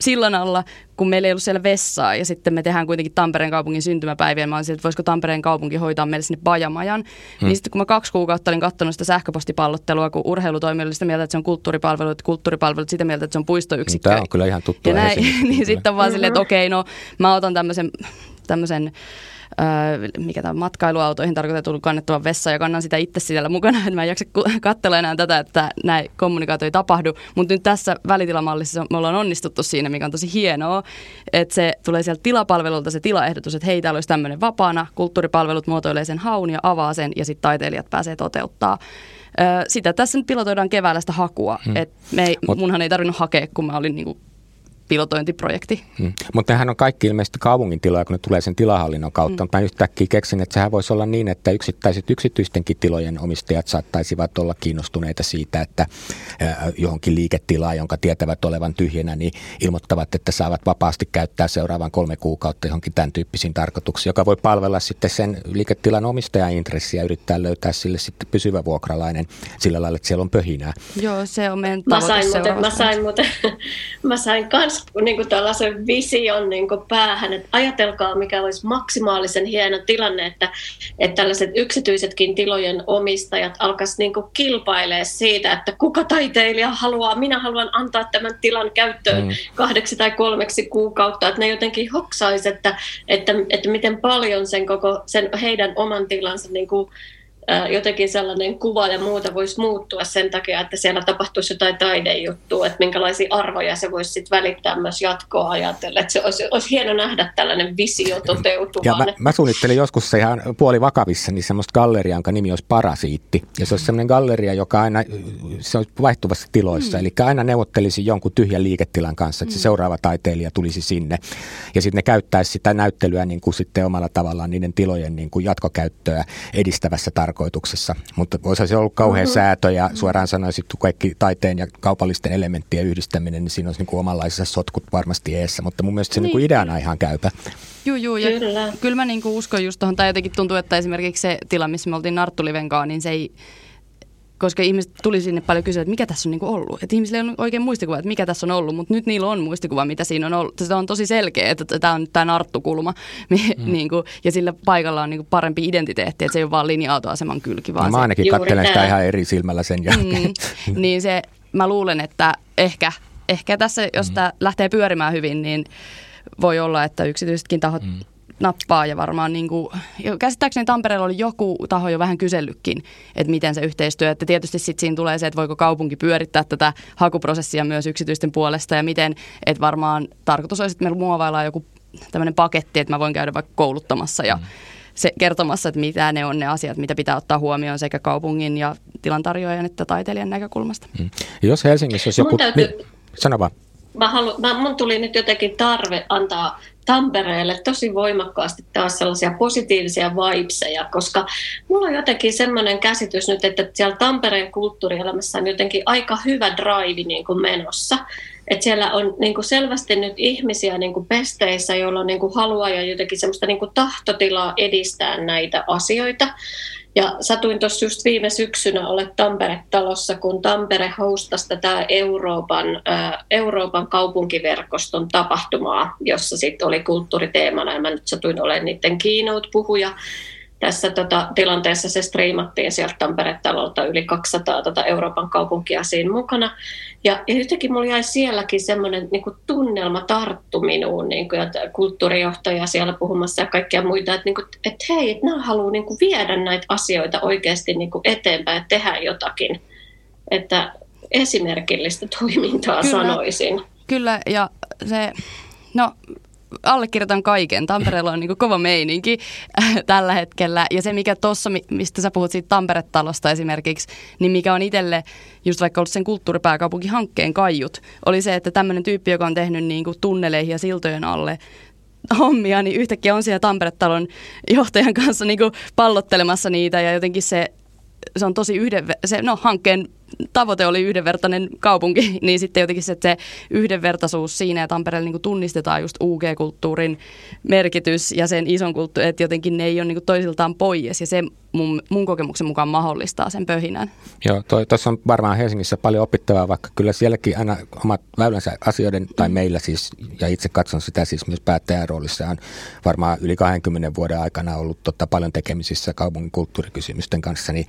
sillan alla, kun meillä ei ollut siellä vessaa ja sitten me tehdään kuitenkin Tampereen kaupungin syntymäpäiviä. Mä olisin, että voisiko Tampereen kaupunki hoitaa meille sinne bajamajan. Hmm. Niin sitten kun mä kaksi kuukautta olin katsonut sitä sähköpostipallottelua, kun urheilutoimi oli sitä mieltä, että se on kulttuuripalvelut, kulttuuripalvelut sitä mieltä, että se on puistoyksikkö. Tämä on kyllä ihan tuttu. Ja näin, niin sitten on vaan silleen, että okei, no mä otan tämmöisen tämmöisen mikä tämä matkailuautoihin tarkoitettu kannettava vessa ja kannan sitä itse siellä mukana, että mä en jaksa katsella enää tätä, että näin kommunikaatio ei tapahdu. Mutta nyt tässä välitilamallissa me ollaan onnistuttu siinä, mikä on tosi hienoa, että se tulee sieltä tilapalvelulta se tilaehdotus, että hei, täällä olisi tämmöinen vapaana, kulttuuripalvelut muotoilee sen haun ja avaa sen ja sitten taiteilijat pääsee toteuttaa sitä tässä nyt pilotoidaan keväällä sitä hakua. Hmm. Et me ei, munhan ei tarvinnut hakea, kun mä olin niinku pilotointiprojekti. Hmm. Mutta nehän on kaikki ilmeisesti kaupungin tiloja, kun ne tulee sen tilahallinnon kautta. Hmm. Mutta mä yhtäkkiä keksin, että sehän voisi olla niin, että yksittäiset yksityistenkin tilojen omistajat saattaisivat olla kiinnostuneita siitä, että johonkin liiketilaan, jonka tietävät olevan tyhjänä, niin ilmoittavat, että saavat vapaasti käyttää seuraavan kolme kuukautta johonkin tämän tyyppisiin tarkoituksiin, joka voi palvella sitten sen liiketilan omistajan intressiä ja yrittää löytää sille sitten pysyvä vuokralainen sillä lailla, että siellä on pöhinää. Joo, se on meidän mä sain, muuten, mä sain muuten, mä sain kans niin kuin tällaisen vision niin kuin päähän, että ajatelkaa mikä olisi maksimaalisen hieno tilanne, että, että tällaiset yksityisetkin tilojen omistajat alkaisivat niin kilpailemaan siitä, että kuka taiteilija haluaa, minä haluan antaa tämän tilan käyttöön mm. kahdeksi tai kolmeksi kuukautta, että ne jotenkin hoksaisi, että, että, että miten paljon sen koko sen heidän oman tilansa niin kuin jotenkin sellainen kuva ja muuta voisi muuttua sen takia, että siellä tapahtuisi jotain taidejuttua, että minkälaisia arvoja se voisi sitten välittää myös jatkoa ajatella. Että se olisi, olisi hieno nähdä tällainen visio toteutumaan. Ja mä, mä suunnittelin joskus se ihan puoli vakavissa, niin semmoista galleriaa, jonka nimi olisi Parasiitti. Ja se olisi semmoinen galleria, joka aina, se olisi vaihtuvassa tiloissa, mm. eli aina neuvottelisi jonkun tyhjän liiketilan kanssa, että se mm. seuraava taiteilija tulisi sinne. Ja sitten ne käyttäisi sitä näyttelyä niin kuin sitten omalla tavallaan niiden tilojen niin kuin jatkokäyttöä edistävässä tarkoituksessa tarkoituksessa. Mutta voisi se ollut kauhean mm-hmm. säätö ja suoraan sanoisin, että kaikki taiteen ja kaupallisten elementtien yhdistäminen, niin siinä olisi niin kuin omanlaisessa sotkut varmasti eessä. Mutta mun mielestä se niin. niin ideana ihan käypä. Joo, joo. Ja kyllä, kyllä mä niin kuin uskon just tuohon, tai jotenkin tuntuu, että esimerkiksi se tila, missä me oltiin Narttulivenkaan, niin se ei koska ihmiset tuli sinne paljon kysyä, että mikä tässä on niinku ollut. Että ihmisillä ei ole oikein muistikuva, että mikä tässä on ollut, mutta nyt niillä on muistikuva, mitä siinä on ollut. Se on tosi selkeä, että tämä on tämä narttukulma. Mm. niinku, ja sillä paikalla on niinku parempi identiteetti, että se ei ole vaan linja-autoaseman kylki. Vaan no, mä ainakin katselen sitä ihan eri silmällä sen jälkeen. Mm, niin se, mä luulen, että ehkä, ehkä tässä, jos mm. tämä lähtee pyörimään hyvin, niin voi olla, että yksityisetkin tahot mm nappaa ja varmaan niin kuin, käsittääkseni Tampereella oli joku taho jo vähän kysellytkin, että miten se yhteistyö, että tietysti sitten siinä tulee se, että voiko kaupunki pyörittää tätä hakuprosessia myös yksityisten puolesta ja miten, että varmaan tarkoitus olisi, että meillä muovaillaan joku tämmöinen paketti, että mä voin käydä vaikka kouluttamassa ja mm. se, kertomassa, että mitä ne on ne asiat, mitä pitää ottaa huomioon sekä kaupungin ja tilantarjoajan että taiteilijan näkökulmasta. Mm. Jos Helsingissä olisi joku... Täytyy... Niin, sano vaan. mä halu, mä, mun tuli nyt jotenkin tarve antaa Tampereelle tosi voimakkaasti taas sellaisia positiivisia vibeseja, koska mulla on jotenkin semmoinen käsitys nyt, että siellä Tampereen kulttuurielämässä on jotenkin aika hyvä drive niin kuin menossa. Että siellä on niin kuin selvästi nyt ihmisiä niin kuin pesteissä, joilla on niin kuin halua ja jotenkin semmoista niin kuin tahtotilaa edistää näitä asioita. Ja satuin tuossa just viime syksynä ole Tampere-talossa, kun Tampere hostasi tätä Euroopan, äh, Euroopan kaupunkiverkoston tapahtumaa, jossa sitten oli kulttuuriteemana, ja mä nyt satuin olemaan niiden keynote-puhuja tässä tota, tilanteessa se striimattiin sieltä Tampere-talolta yli 200 tota, Euroopan kaupunkia siinä mukana. Ja, ja jotenkin mulla jäi sielläkin semmoinen niin tunnelma tarttu minuun, niin kuin, että kulttuurijohtaja siellä puhumassa ja kaikkia muita, että, niin kuin, että hei, että nämä haluaa niin kuin, viedä näitä asioita oikeasti niin kuin, eteenpäin ja tehdä jotakin. Että esimerkillistä toimintaa Kyllä. sanoisin. Kyllä, ja se, no allekirjoitan kaiken. Tampereella on niin kova meininki äh, tällä hetkellä. Ja se, mikä tuossa, mistä sä puhut siitä Tampere-talosta esimerkiksi, niin mikä on itselle just vaikka ollut sen kulttuuripääkaupunkihankkeen kaiut, oli se, että tämmöinen tyyppi, joka on tehnyt niin kuin tunneleihin ja siltojen alle hommia, niin yhtäkkiä on siellä Tampere-talon johtajan kanssa niin kuin pallottelemassa niitä ja jotenkin se se on tosi yhden, se, no hankkeen tavoite oli yhdenvertainen kaupunki, niin sitten jotenkin se, että se yhdenvertaisuus siinä ja Tampereella niin tunnistetaan just UG-kulttuurin merkitys ja sen ison kulttuurin, että jotenkin ne ei ole niin toisiltaan pois ja se mun, mun kokemuksen mukaan mahdollistaa sen pöhinän. Joo, tuossa on varmaan Helsingissä paljon opittavaa, vaikka kyllä sielläkin aina omat väylänsä asioiden, tai meillä siis, ja itse katson sitä siis myös päättäjän roolissa, on varmaan yli 20 vuoden aikana ollut totta paljon tekemisissä kaupungin kulttuurikysymysten kanssa, niin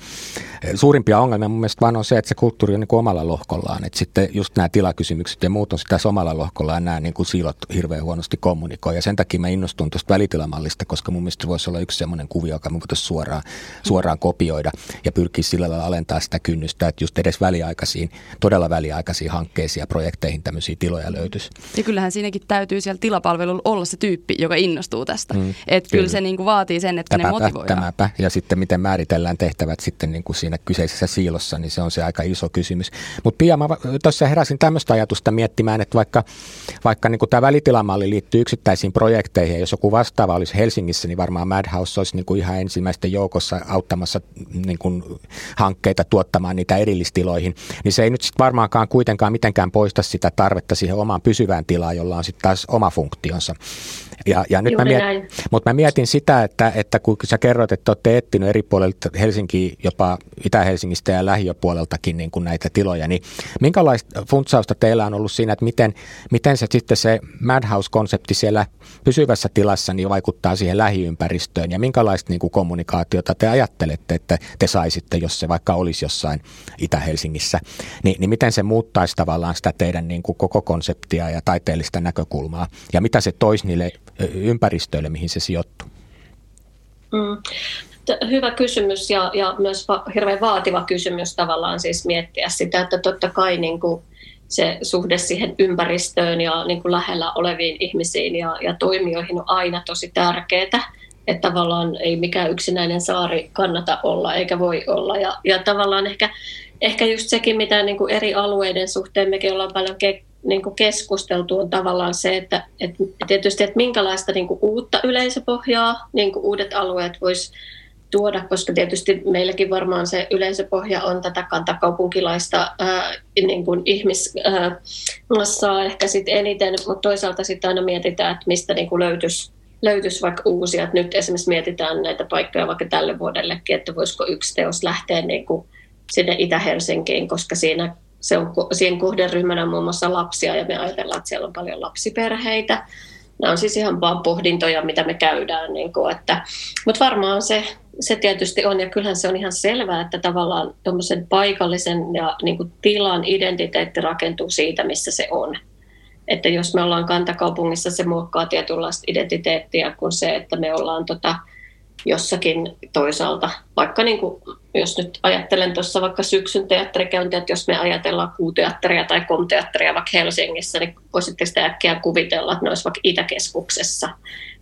eh, suurimpia ongelmia mun mielestä vaan on se, että se kulttuuri on niin kuin omalla lohkollaan, että sitten just nämä tilakysymykset ja muut on sitä omalla lohkollaan, nämä niin kuin siilot hirveän huonosti kommunikoi, ja sen takia mä innostun tuosta välitilamallista, koska mun mielestä voisi olla yksi semmoinen kuvio, joka me voitaisiin suoraan suoraan kopioida ja pyrkiä sillä lailla alentaa sitä kynnystä, että just edes väliaikaisiin, todella väliaikaisiin hankkeisiin ja projekteihin tämmöisiä tiloja löytyisi. Ja kyllähän siinäkin täytyy siellä tilapalvelulla olla se tyyppi, joka innostuu tästä. Mm, että kyllä. kyllä se niin kuin vaatii sen, että tämäpä, ne motivoidaan. Tämäpä. Ja sitten miten määritellään tehtävät sitten niin kuin siinä kyseisessä siilossa, niin se on se aika iso kysymys. Mutta Pia, mä tuossa heräsin tämmöistä ajatusta miettimään, että vaikka, vaikka niin tämä välitilamalli liittyy yksittäisiin projekteihin, ja jos joku vastaava olisi Helsingissä, niin varmaan Madhouse olisi niin kuin ihan ensimmäisten joukossa auttamassa niin kuin, hankkeita tuottamaan niitä erillistiloihin, niin se ei nyt sitten varmaankaan kuitenkaan mitenkään poista sitä tarvetta siihen omaan pysyvään tilaan, jolla on sitten taas oma funktionsa. Ja, ja nyt mä mietin, mutta mä mietin sitä, että, että kun sä kerroit, että olette etsinyt eri puolilta Helsinkiä, jopa Itä-Helsingistä ja lähiöpuoleltakin niin kuin näitä tiloja, niin minkälaista funtsausta teillä on ollut siinä, että miten, miten se sitten se Madhouse-konsepti siellä pysyvässä tilassa niin vaikuttaa siihen lähiympäristöön? Ja minkälaista niin kuin kommunikaatiota te ajattelette, että te saisitte, jos se vaikka olisi jossain Itä-Helsingissä, niin, niin miten se muuttaisi tavallaan sitä teidän niin kuin koko konseptia ja taiteellista näkökulmaa? Ja mitä se toisi niille ympäristöille, mihin se sijoittuu? Mm. Hyvä kysymys ja, ja myös va- hirveän vaativa kysymys tavallaan siis miettiä sitä, että totta kai niin kuin se suhde siihen ympäristöön ja niin kuin lähellä oleviin ihmisiin ja, ja toimijoihin on aina tosi tärkeää. Että tavallaan ei mikään yksinäinen saari kannata olla eikä voi olla. Ja, ja tavallaan ehkä, ehkä just sekin, mitä niin kuin eri alueiden suhteen mekin ollaan paljon niin kuin keskusteltu, on tavallaan se, että, että tietysti, että minkälaista niin kuin uutta yleisöpohjaa niin kuin uudet alueet vois tuoda, koska tietysti meilläkin varmaan se yleisöpohja on tätä kantakaupunkilaista niin ihmismassaa ehkä sitten eniten, mutta toisaalta sitten aina mietitään, että mistä niin kuin löytyisi löytyisi vaikka uusia. Nyt esimerkiksi mietitään näitä paikkoja vaikka tälle vuodellekin, että voisiko yksi teos lähteä niin kuin sinne Itä-Helsinkiin, koska siinä, se on, siihen kohderyhmänä on muun muassa lapsia ja me ajatellaan, että siellä on paljon lapsiperheitä. Nämä on siis ihan vaan pohdintoja, mitä me käydään. Niin kuin, että, mutta varmaan se, se tietysti on, ja kyllähän se on ihan selvää, että tavallaan paikallisen ja niin kuin tilan identiteetti rakentuu siitä, missä se on. Että jos me ollaan kantakaupungissa, se muokkaa tietynlaista identiteettiä kuin se, että me ollaan tota, jossakin toisaalta. Vaikka niin kuin, jos nyt ajattelen tuossa vaikka syksyn teatterikäyntiä, että jos me ajatellaan kuuteatteria tai komteatteria vaikka Helsingissä, niin voisitte sitä äkkiä kuvitella, että ne olisi vaikka Itäkeskuksessa.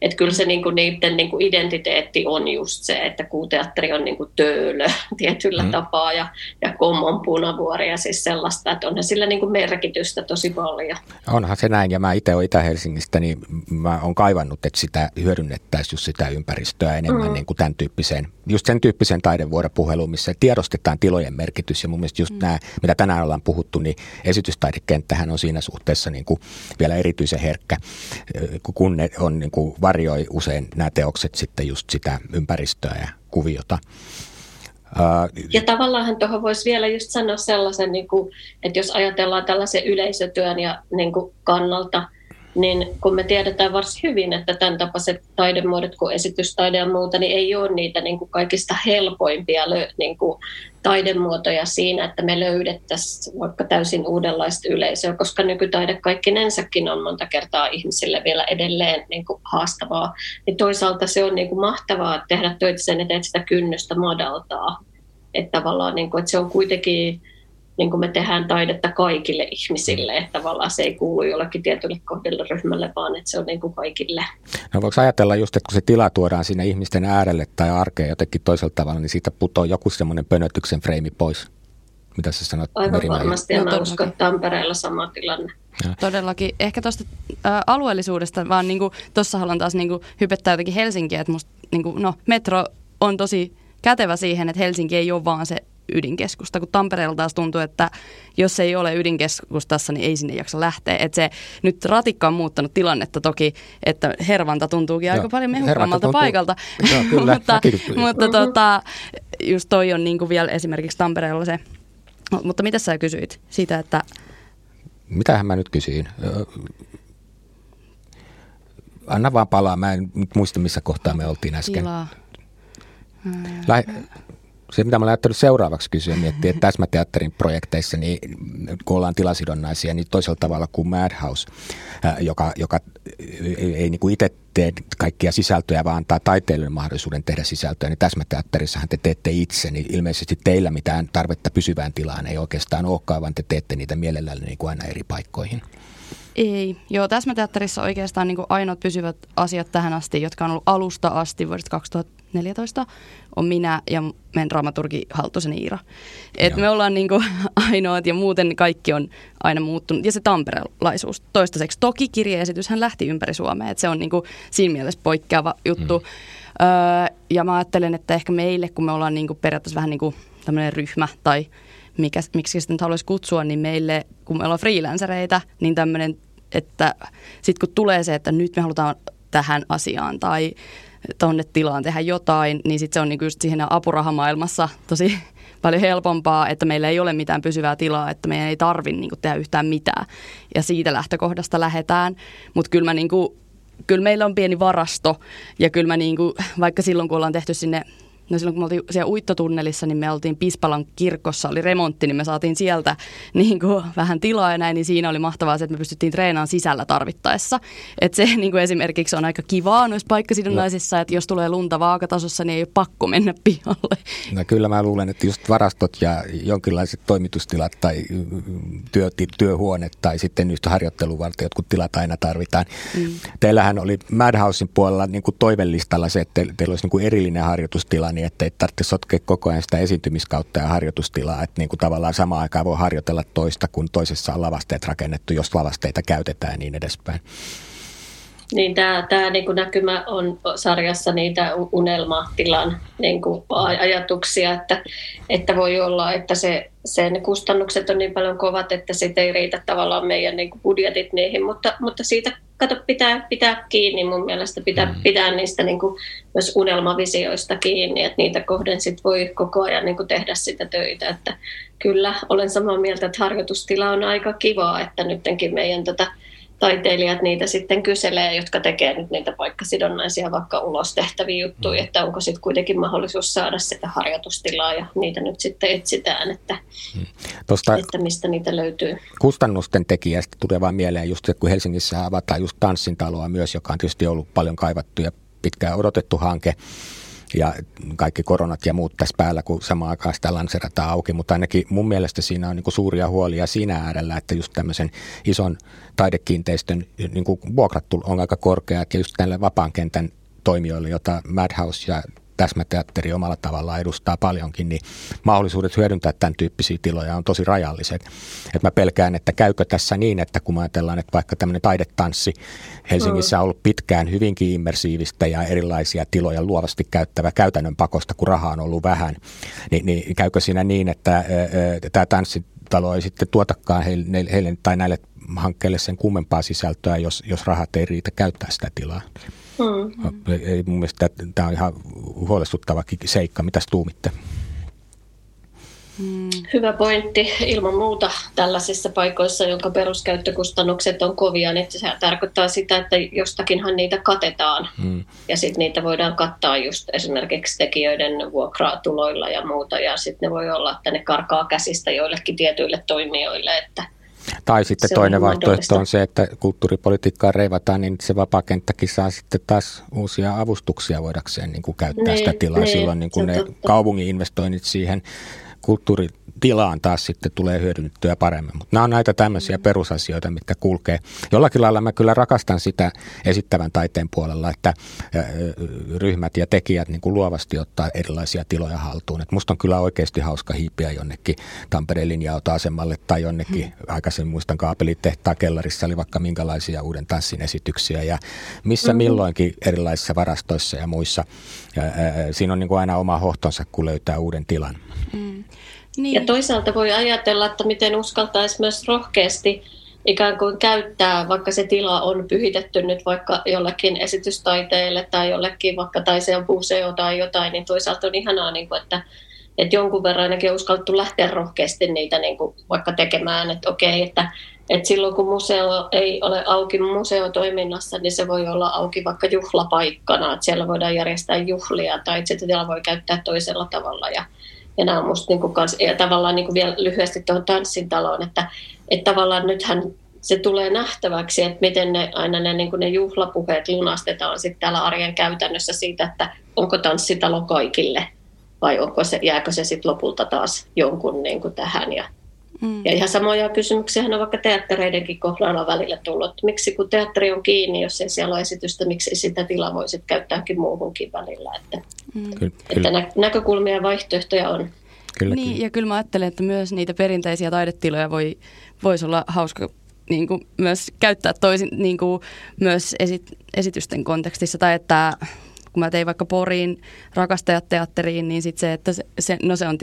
Että kyllä se niin kuin niiden niin kuin identiteetti on just se, että kuuteatteri on niin kuin töölö tietyllä mm. tapaa ja, ja kommon punavuori ja siis sellaista, että onhan sillä niin kuin merkitystä tosi paljon. Onhan se näin ja mä itse olen Itä-Helsingistä, niin mä oon kaivannut, että sitä hyödynnettäisiin just sitä ympäristöä enemmän mm. niin kuin tämän tyyppiseen, just sen tyyppiseen taidevuoropuheluun, missä tiedostetaan tilojen merkitys ja mun mielestä just mm. nämä, mitä tänään ollaan puhuttu, niin esitystaidekenttähän on siinä suhteessa niin kuin vielä erityisen herkkä, kun ne on niin kuin varjoi usein nämä teokset sitten just sitä ympäristöä ja kuviota. Ja tavallaan tuohon voisi vielä just sanoa sellaisen, niin kuin, että jos ajatellaan tällaisen yleisötyön ja niin kuin kannalta, niin kun me tiedetään varsin hyvin, että tämän tapaiset taidemuodot kuin esitystaide ja muuta, niin ei ole niitä niin kuin kaikista helpoimpia niin kuin taidemuotoja siinä, että me löydettäisiin vaikka täysin uudenlaista yleisöä, koska nykytaide kaikkinensakin on monta kertaa ihmisille vielä edelleen niin kuin haastavaa. Niin toisaalta se on niin kuin mahtavaa tehdä töitä sen eteen, että sitä kynnystä madaltaa. Että tavallaan niin kuin, että se on kuitenkin niin kuin me tehdään taidetta kaikille ihmisille, että tavallaan se ei kuulu jollekin tietylle kohderyhmälle, vaan että se on niin kuin kaikille. No voiko ajatella just, että kun se tila tuodaan sinne ihmisten äärelle tai arkeen jotenkin toisella tavalla, niin siitä putoaa joku semmoinen pönötyksen freimi pois? Mitä sä sanot? Aivan Merimäi? varmasti, ja no, mä uskon, että Tampereella sama tilanne. Ja. Todellakin. Ehkä tuosta äh, alueellisuudesta, vaan niin tuossa haluan taas niin kuin, hypettää jotenkin Helsinkiä, että musta niin kuin, no, metro on tosi kätevä siihen, että Helsinki ei ole vaan se ydinkeskusta, kun Tampereella taas tuntuu, että jos ei ole ydinkeskustassa, niin ei sinne jaksa lähteä. Että se nyt ratikka on muuttanut tilannetta toki, että Hervanta tuntuukin Joo, aika paljon mehukkaammalta paikalta. Joo, kyllä, mutta mutta tota, just toi on niin kuin vielä esimerkiksi Tampereella se. Mutta mitä sä kysyit siitä, että... Mitähän mä nyt kysyin? Anna vaan palaa, mä en nyt muista missä kohtaa me oltiin äsken. Tilaa. Lähe, se, mitä mä olen ajattellut seuraavaksi kysyä, miettiä, että täsmäteatterin projekteissa, niin kun ollaan tilasidonnaisia, niin toisella tavalla kuin Madhouse, joka, joka ei, ei niin kuin itse tee kaikkia sisältöjä, vaan antaa taiteilijoille mahdollisuuden tehdä sisältöä, niin täsmäteatterissahan te teette itse, niin ilmeisesti teillä mitään tarvetta pysyvään tilaan ei oikeastaan olekaan, vaan te teette niitä mielellään niin kuin aina eri paikkoihin. Ei. Joo, täsmäteatterissa oikeastaan niin ainoat pysyvät asiat tähän asti, jotka on ollut alusta asti vuodesta 2014, on minä ja meidän dramaturgi Haltosen Iira. Et me ollaan niin kuin ainoat ja muuten kaikki on aina muuttunut. Ja se tamperelaisuus toistaiseksi. Toki kirjeesityshän lähti ympäri Suomea, että se on niin kuin siinä mielessä poikkeava juttu. Mm. Öö, ja mä ajattelen, että ehkä meille, kun me ollaan niin kuin periaatteessa vähän niin kuin tämmöinen ryhmä tai mikä, miksi sitä nyt haluaisi kutsua, niin meille, kun me ollaan freelancereita, niin tämmöinen, että sitten kun tulee se, että nyt me halutaan tähän asiaan tai tuonne tilaan tehdä jotain, niin sitten se on niinku just siihen apurahamaailmassa tosi paljon helpompaa, että meillä ei ole mitään pysyvää tilaa, että meidän ei tarvitse niinku tehdä yhtään mitään. Ja siitä lähtökohdasta lähdetään. Mutta kyllä, niinku, kyllä meillä on pieni varasto ja kyllä niinku, vaikka silloin kun ollaan tehty sinne No silloin kun me oltiin siellä uittotunnelissa, niin me oltiin Pispalan kirkossa, oli remontti, niin me saatiin sieltä niin kuin vähän tilaa ja näin, niin siinä oli mahtavaa se, että me pystyttiin treenaamaan sisällä tarvittaessa. Että se niin kuin esimerkiksi on aika kivaa noissa paikkasidonnaisissa, että jos tulee lunta vaakatasossa, niin ei ole pakko mennä pihalle. No kyllä mä luulen, että just varastot ja jonkinlaiset toimitustilat tai työ, työhuone tai sitten just harjoittelun varten jotkut tilat aina tarvitaan. Mm. Teillähän oli Madhousein puolella niin kuin toivellistalla se, että teillä olisi niin kuin erillinen harjoitustila niin ettei tarvitse sotkea koko ajan sitä esiintymiskautta ja harjoitustilaa, että niin kuin tavallaan samaan aikaan voi harjoitella toista, kun toisessa on lavasteet rakennettu, jos lavasteita käytetään ja niin edespäin. Niin tämä, tämä niin kuin näkymä on sarjassa niitä unelmatilan niin kuin ajatuksia, että, että voi olla, että se, sen kustannukset on niin paljon kovat, että sitten ei riitä tavallaan meidän niin kuin budjetit niihin, mutta, mutta siitä kato, pitää, pitää kiinni mun mielestä, pitää mm. pitää niistä niin kuin, myös unelmavisioista kiinni, että niitä kohden sit voi koko ajan niin kuin, tehdä sitä töitä, että kyllä olen samaa mieltä, että harjoitustila on aika kivaa, että nyttenkin meidän tätä tota, taiteilijat niitä sitten kyselee, jotka tekee nyt niitä paikkasidonnaisia vaikka ulos tehtäviä juttuja, mm. että onko sitten kuitenkin mahdollisuus saada sitä harjoitustilaa ja niitä nyt sitten etsitään, että, mm. Tosta että mistä niitä löytyy. Kustannusten tekijästä tulee vaan mieleen just, kun Helsingissä avataan just tanssintaloa myös, joka on tietysti ollut paljon kaivattu ja pitkään odotettu hanke, ja kaikki koronat ja muut tässä päällä, kun samaan aikaan sitä lanserataan auki, mutta ainakin mun mielestä siinä on niin kuin suuria huolia siinä äärellä, että just tämmöisen ison taidekiinteistön niin kuin vuokrat on aika korkeat ja just tälle vapaan kentän toimijoille, jota Madhouse ja täsmäteatteri omalla tavallaan edustaa paljonkin, niin mahdollisuudet hyödyntää tämän tyyppisiä tiloja on tosi rajalliset. Et mä pelkään, että käykö tässä niin, että kun ajatellaan, että vaikka tämmöinen taidetanssi Helsingissä on ollut pitkään hyvinkin immersiivistä ja erilaisia tiloja luovasti käyttävä käytännön pakosta, kun rahaa on ollut vähän, niin, niin käykö siinä niin, että tämä tanssitalo ei sitten tuotakaan heille, heille tai näille hankkeelle sen kummempaa sisältöä, jos, jos rahat ei riitä käyttää sitä tilaa. Mm. Ei, mun mielestä tämä on ihan huolestuttavakin seikka. Mitäs tuumitte? Mm. Hyvä pointti. Ilman muuta tällaisissa paikoissa, jonka peruskäyttökustannukset on kovia, niin se tarkoittaa sitä, että jostakinhan niitä katetaan. Mm. Ja sitten niitä voidaan kattaa just esimerkiksi tekijöiden vuokratuloilla ja muuta. Ja sitten ne voi olla, että ne karkaa käsistä joillekin tietyille toimijoille, että tai sitten se toinen vaihtoehto on se, että kulttuuripolitiikkaa reivataan, niin se vapaakenttäkin saa sitten taas uusia avustuksia voidakseen niin kuin käyttää niin, sitä tilaa. Niin, Silloin niin kuin ne kaupungin investoinnit siihen kulttuuri tilaan taas sitten tulee hyödynnettyä paremmin. Mutta nämä on näitä tämmöisiä perusasioita, mitkä kulkee. Jollakin lailla mä kyllä rakastan sitä esittävän taiteen puolella, että ryhmät ja tekijät niin kuin luovasti ottaa erilaisia tiloja haltuun. Et musta on kyllä oikeasti hauska hiipiä jonnekin Tampereen linja-autoasemalle tai jonnekin, hmm. aikaisemmin muistan kaapelitehtaan kellarissa oli vaikka minkälaisia uuden tanssin esityksiä ja missä hmm. milloinkin erilaisissa varastoissa ja muissa. Ja, ää, siinä on niin kuin aina oma hohtonsa, kun löytää uuden tilan. Hmm. Niin. Ja toisaalta voi ajatella, että miten uskaltaisi myös rohkeasti ikään kuin käyttää, vaikka se tila on pyhitetty nyt vaikka jollekin esitystaiteelle tai jollekin vaikka taiseen museo tai jotain, niin toisaalta on ihanaa, niin kuin, että, että jonkun verran ainakin on uskallettu lähteä rohkeasti niitä niin kuin vaikka tekemään, että okei, että, että silloin kun museo ei ole auki museotoiminnassa, niin se voi olla auki vaikka juhlapaikkana, että siellä voidaan järjestää juhlia tai sitä tila voi käyttää toisella tavalla ja ja nämä on musta niin kuin kans, ja tavallaan niin kuin vielä lyhyesti tuohon tanssin taloon, että, että tavallaan nythän se tulee nähtäväksi, että miten ne, aina ne, niin kuin ne juhlapuheet lunastetaan sitten täällä arjen käytännössä siitä, että onko tanssitalo kaikille vai onko se, jääkö se sitten lopulta taas jonkun niin kuin tähän. Ja, mm. ja ihan samoja kysymyksiä on vaikka teattereidenkin kohdalla välillä tullut, että miksi kun teatteri on kiinni, jos ei siellä ole esitystä, miksi sitä tilaa voisit käyttääkin muuhunkin välillä. Että, Mm. Kyllä, että nä- näkökulmia ja vaihtoehtoja on. Kyllä, niin, kyllä. ja kyllä mä ajattelen, että myös niitä perinteisiä taidetiloja voi, voisi olla hauska niin kuin, myös käyttää toisin niin kuin, myös esit, esitysten kontekstissa. Tai että kun mä tein vaikka Poriin rakastajateatteriin, niin sit se, että se, se, no se on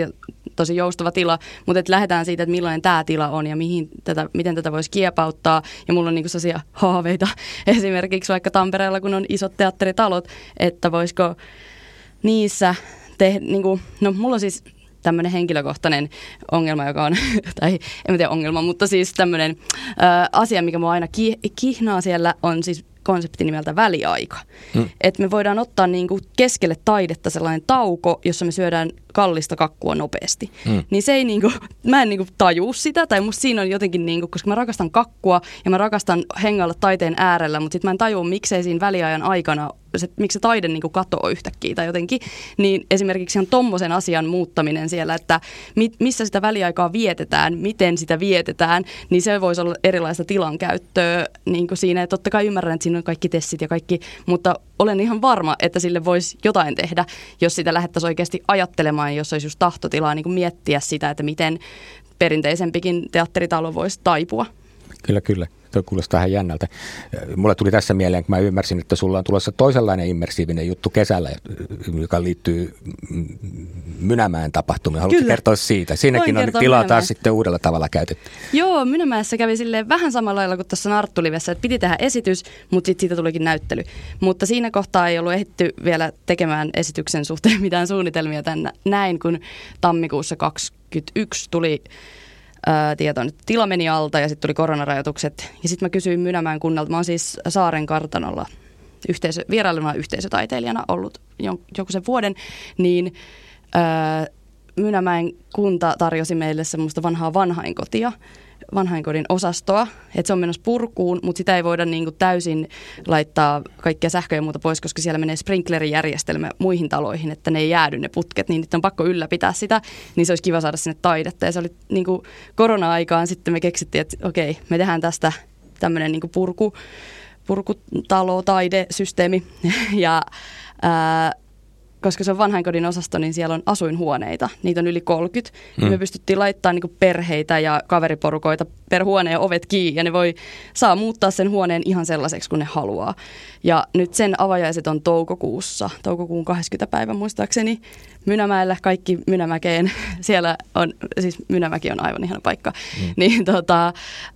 tosi joustava tila, mutta että lähdetään siitä, että millainen tämä tila on ja mihin tätä, miten tätä voisi kiepauttaa. Ja mulla on niin sellaisia haaveita esimerkiksi vaikka Tampereella, kun on isot teatteritalot, että voisiko niissä te, niin kuin, no mulla on siis tämmöinen henkilökohtainen ongelma, joka on, tai en tiedä ongelma, mutta siis tämmöinen asia, mikä mua aina ki, kihnaa siellä, on siis konsepti nimeltä väliaika. Hmm. Että me voidaan ottaa niin kuin keskelle taidetta sellainen tauko, jossa me syödään kallista kakkua nopeasti. Mm. Niin se ei niinku, mä en niinku tajuu sitä, tai musta siinä on jotenkin niinku, koska mä rakastan kakkua ja mä rakastan hengailla taiteen äärellä, mutta sitten mä en tajua, miksei siinä väliajan aikana, se, miksi se taide niinku katoo yhtäkkiä tai jotenkin, niin esimerkiksi on tommosen asian muuttaminen siellä, että mi, missä sitä väliaikaa vietetään, miten sitä vietetään, niin se voisi olla erilaista tilankäyttöä niin kuin siinä. Ja totta kai ymmärrän, että siinä on kaikki tessit ja kaikki, mutta olen ihan varma, että sille voisi jotain tehdä, jos sitä lähdettäisiin oikeasti ajattelemaan jos olisi just tahtotilaa niin kuin miettiä sitä, että miten perinteisempikin teatteritalo voisi taipua. Kyllä, kyllä. Tuo kuulostaa vähän jännältä. Mulle tuli tässä mieleen, kun mä ymmärsin, että sulla on tulossa toisenlainen immersiivinen juttu kesällä, joka liittyy Mynämäen tapahtumiin. Haluatko Kyllä. kertoa siitä? Siinäkin Voin on tilaa Mynämäen. taas sitten uudella tavalla käytetty. Joo, Mynämäessä kävi silleen vähän samalla lailla kuin tuossa Narttulivessä, että piti tehdä esitys, mutta sitten siitä tulikin näyttely. Mutta siinä kohtaa ei ollut ehditty vielä tekemään esityksen suhteen mitään suunnitelmia tänne näin, kun tammikuussa 2021 tuli ää, tietoon, että tila meni alta ja sitten tuli koronarajoitukset. Ja sitten mä kysyin Mynämään kunnalta, mä oon siis Saaren kartanolla yhteisö, vierailuna yhteisötaiteilijana ollut joku sen vuoden, niin ää, Mynämäen kunta tarjosi meille semmoista vanhaa vanhainkotia, vanhainkodin osastoa, että se on menossa purkuun, mutta sitä ei voida niin kuin täysin laittaa kaikkia sähköjä ja muuta pois, koska siellä menee sprinklerijärjestelmä muihin taloihin, että ne ei jäädy ne putket, niin nyt on pakko ylläpitää sitä, niin se olisi kiva saada sinne taidetta. Ja se oli niin kuin korona-aikaan sitten me keksittiin, että okei, me tehdään tästä tämmöinen niin purku, purkutalo, taidesysteemi ja ää, koska se on vanhainkodin osasto, niin siellä on asuinhuoneita. Niitä on yli 30. Mm. Me pystyttiin laittamaan niin perheitä ja kaveriporukoita per huone ja ovet kiinni. Ja ne voi saa muuttaa sen huoneen ihan sellaiseksi kuin ne haluaa. Ja nyt sen avajaiset on toukokuussa, toukokuun 20. päivä muistaakseni. Mynämäellä, kaikki Mynämäkeen. Siellä on, siis Mynämäki on aivan ihana paikka. Mm. Niin tota,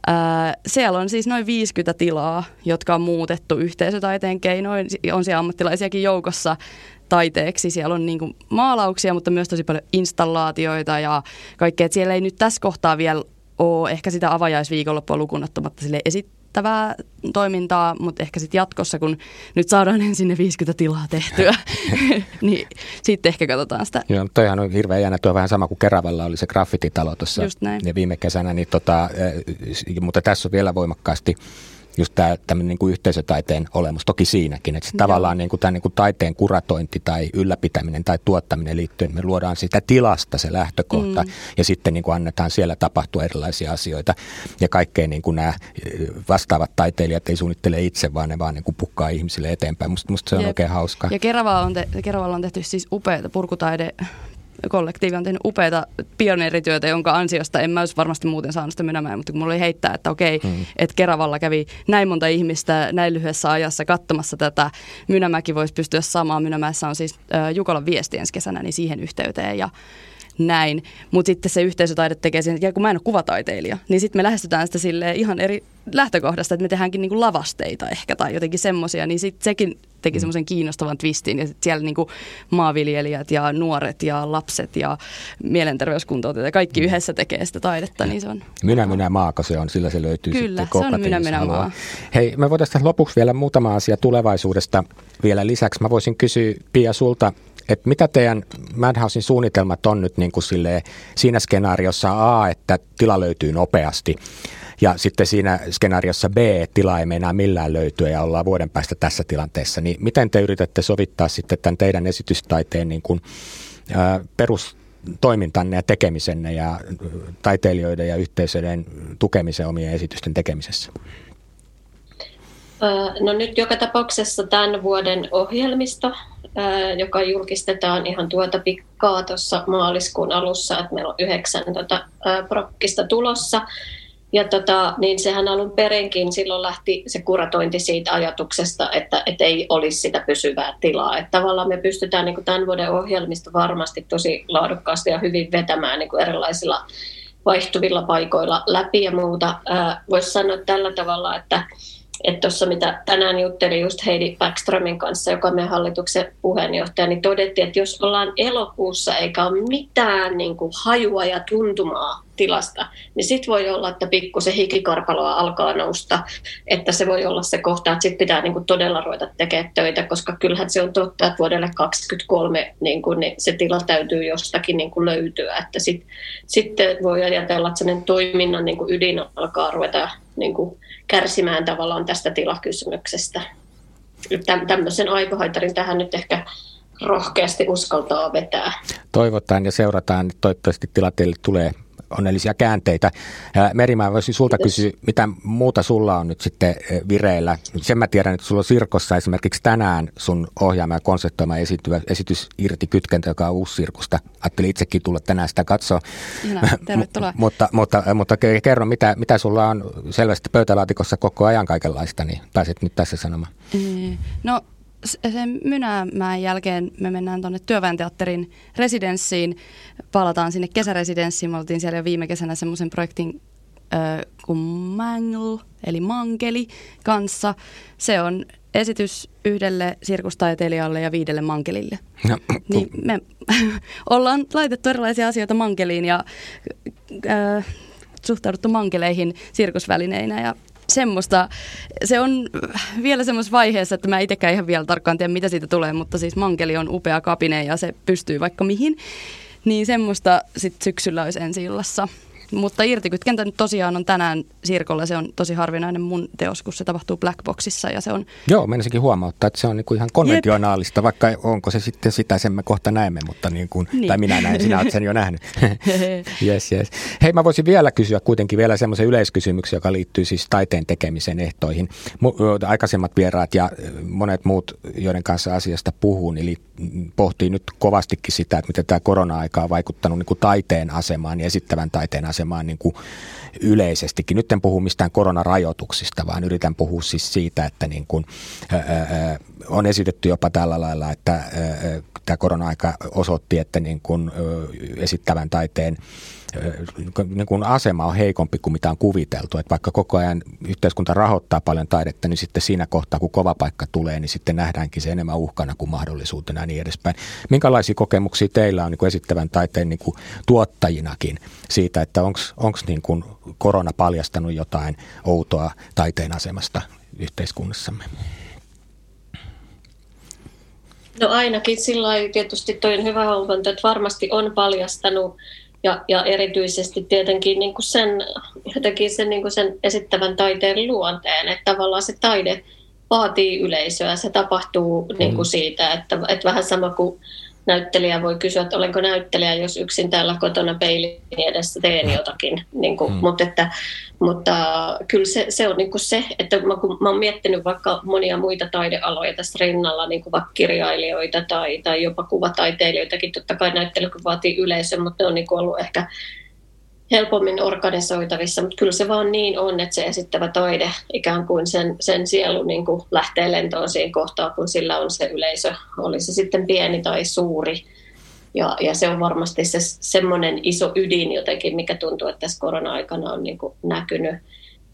ää, siellä on siis noin 50 tilaa, jotka on muutettu yhteisötaiteen keinoin. On siellä ammattilaisiakin joukossa taiteeksi. Siellä on niin kuin maalauksia, mutta myös tosi paljon installaatioita ja kaikkea. siellä ei nyt tässä kohtaa vielä ole ehkä sitä avajaisviikonloppua lukunottamatta sille esittävää toimintaa, mutta ehkä sitten jatkossa, kun nyt saadaan ensin ne 50 tilaa tehtyä, niin sitten ehkä katsotaan sitä. Joo, toihan on hirveän jännä, tuo vähän sama kuin Keravalla oli se graffititalo tuossa viime kesänä, niin tota, eh, mutta tässä on vielä voimakkaasti just tämä tämmöinen niin kuin yhteisötaiteen olemus, toki siinäkin, että se tavallaan niin kuin, tämän niin kuin taiteen kuratointi tai ylläpitäminen tai tuottaminen liittyen, me luodaan sitä tilasta se lähtökohta mm. ja sitten niin kuin annetaan siellä tapahtua erilaisia asioita ja kaikkea niin kuin nämä vastaavat taiteilijat ei suunnittele itse, vaan ne vaan niin kuin pukkaa ihmisille eteenpäin. Musta, musta se on Jep. oikein hauskaa. Ja Keravalla on, te- Keravalla on tehty siis upeita purkutaide kollektiivi on tehnyt upeata pioneerityötä, jonka ansiosta en mä olisi varmasti muuten saanut sitä menemään, mutta kun mulla oli heittää, että okei, mm. että Keravalla kävi näin monta ihmistä näin lyhyessä ajassa katsomassa tätä, Mynämäki voisi pystyä samaan. Mynämäessä on siis äh, Jukolan viesti ensi kesänä, niin siihen yhteyteen ja näin. Mutta sitten se yhteisötaide tekee sen, että kun mä en ole kuvataiteilija, niin sitten me lähestytään sitä sille ihan eri lähtökohdasta, että me tehdäänkin niinku lavasteita ehkä tai jotenkin semmoisia, niin sitten sekin teki mm. semmoisen kiinnostavan twistin. Ja siellä niinku maanviljelijät ja nuoret ja lapset ja mielenterveyskuntoutujat ja kaikki mm. yhdessä tekee sitä taidetta. Niin se on. Minä, minä maako se on, sillä se löytyy Kyllä, sitten se on minä, minä maa. Hei, me voitaisiin lopuksi vielä muutama asia tulevaisuudesta vielä lisäksi. Mä voisin kysyä Pia sulta, että mitä teidän Madhousein suunnitelmat on nyt niin kuin silleen, siinä skenaariossa A, että tila löytyy nopeasti ja sitten siinä skenaariossa B, että tila ei meinaa millään löytyä ja ollaan vuoden päästä tässä tilanteessa, niin miten te yritätte sovittaa sitten tämän teidän esitystaiteen niin kuin, ää, perustoimintanne ja tekemisenne ja taiteilijoiden ja yhteisöiden tukemisen omien esitysten tekemisessä? No nyt joka tapauksessa tämän vuoden ohjelmisto, joka julkistetaan ihan tuota pikkaa tuossa maaliskuun alussa, että meillä on yhdeksän tota, prokkista tulossa, ja tota, niin sehän alun perinkin silloin lähti se kuratointi siitä ajatuksesta, että, että ei olisi sitä pysyvää tilaa. Että tavallaan me pystytään niin kuin tämän vuoden ohjelmista varmasti tosi laadukkaasti ja hyvin vetämään niin kuin erilaisilla vaihtuvilla paikoilla läpi ja muuta. Voisi sanoa tällä tavalla, että että tuossa mitä tänään juttelin just Heidi Backströmin kanssa, joka on meidän hallituksen puheenjohtaja, niin todettiin, että jos ollaan elokuussa eikä ole mitään niin kuin hajua ja tuntumaa tilasta, niin sitten voi olla, että pikkusen hikikarpaloa alkaa nousta, että se voi olla se kohta, että sitten pitää niin kuin todella ruveta tekemään töitä, koska kyllähän se on totta, että vuodelle 2023 niin kuin, niin se tila täytyy jostakin niin kuin löytyä, että sit, sitten voi ajatella, että sen toiminnan niin kuin ydin alkaa ruveta niin kuin kärsimään tavallaan tästä tilakysymyksestä. Tämmöisen aikahaitarin tähän nyt ehkä rohkeasti uskaltaa vetää. Toivotaan ja seurataan, toivottavasti tilanteelle tulee onnellisia käänteitä. Merimaa, voisin sulta Kiitos. kysyä, mitä muuta sulla on nyt sitten vireillä? Sen mä tiedän, että sulla on Sirkossa esimerkiksi tänään sun ohjaama ja konseptoima esityvä, esitys Irti kytkentä, joka on uusi Sirkusta. Ajattelin itsekin tulla tänään sitä katsoa. tervetuloa. mutta, mutta, mutta kerro, mitä, mitä sulla on selvästi pöytälaatikossa koko ajan kaikenlaista, niin pääset nyt tässä sanomaan. No sen Mynämäen jälkeen me mennään tuonne työväenteatterin residenssiin, palataan sinne kesäresidenssiin. Me oltiin siellä jo viime kesänä semmoisen projektin ö, kuin Mangle, eli Mankeli kanssa. Se on esitys yhdelle sirkustaiteilijalle ja viidelle mankelille. No, niin me ollaan laitettu erilaisia asioita mankeliin ja ö, suhtauduttu mankeleihin sirkusvälineinä ja semmoista, se on vielä semmoisessa vaiheessa, että mä itsekään ihan vielä tarkkaan tiedä, mitä siitä tulee, mutta siis Mankeli on upea kapine ja se pystyy vaikka mihin. Niin semmoista sitten syksyllä olisi ensi illassa. Mutta irtikytkentä nyt tosiaan on tänään Sirkolla. Se on tosi harvinainen mun teos, kun se tapahtuu Blackboxissa. Ja se on... Joo, menisinkin huomauttaa, että se on niinku ihan konventionaalista, Jep. vaikka onko se sitten sitä, sen me kohta näemme, mutta niin kuin, niin. tai minä näen, sinä olet sen jo nähnyt. yes, yes. Hei, mä voisin vielä kysyä kuitenkin vielä semmoisen yleiskysymyksen, joka liittyy siis taiteen tekemisen ehtoihin. Aikaisemmat vieraat ja monet muut, joiden kanssa asiasta puhuu, eli pohtii nyt kovastikin sitä, että miten tämä korona-aika on vaikuttanut niin kuin taiteen asemaan ja esittävän taiteen asemaan niin kuin yleisestikin. Nyt en puhu mistään koronarajoituksista, vaan yritän puhua siis siitä, että niin kuin, ää, on esitetty jopa tällä lailla, että ää, tämä korona-aika osoitti, että niin kuin, ää, esittävän taiteen niin kuin asema on heikompi kuin mitä on kuviteltu. Että vaikka koko ajan yhteiskunta rahoittaa paljon taidetta, niin sitten siinä kohtaa, kun kova paikka tulee, niin sitten nähdäänkin se enemmän uhkana kuin mahdollisuutena ja niin edespäin. Minkälaisia kokemuksia teillä on niin kuin esittävän taiteen niin kuin tuottajinakin siitä, että onko niin kuin korona paljastanut jotain outoa taiteen asemasta yhteiskunnassamme? No ainakin sillä tietysti toi hyvä huomenta, että varmasti on paljastanut ja, ja erityisesti tietenkin niin kuin sen, jotenkin sen, niin kuin sen esittävän taiteen luonteen, että tavallaan se taide vaatii yleisöä. Se tapahtuu mm. niin kuin siitä, että, että vähän sama kuin näyttelijä voi kysyä, että olenko näyttelijä, jos yksin täällä kotona peilin edessä teen jotakin. Niin kuin, mm. mutta, että, mutta kyllä se, se on niin kuin se, että mä, kun mä oon miettinyt vaikka monia muita taidealoja tässä rinnalla, niin kuin vaikka kirjailijoita tai, tai jopa kuvataiteilijoitakin, totta kai näyttely vaatii yleisö, mutta ne on niin kuin ollut ehkä helpommin organisoitavissa, mutta kyllä se vaan niin on, että se esittävä taide ikään kuin sen, sen sielu niin kuin lähtee lentoon siinä kohtaa, kun sillä on se yleisö, oli se sitten pieni tai suuri. Ja, ja se on varmasti se semmoinen iso ydin jotenkin, mikä tuntuu, että tässä korona-aikana on niin kuin näkynyt.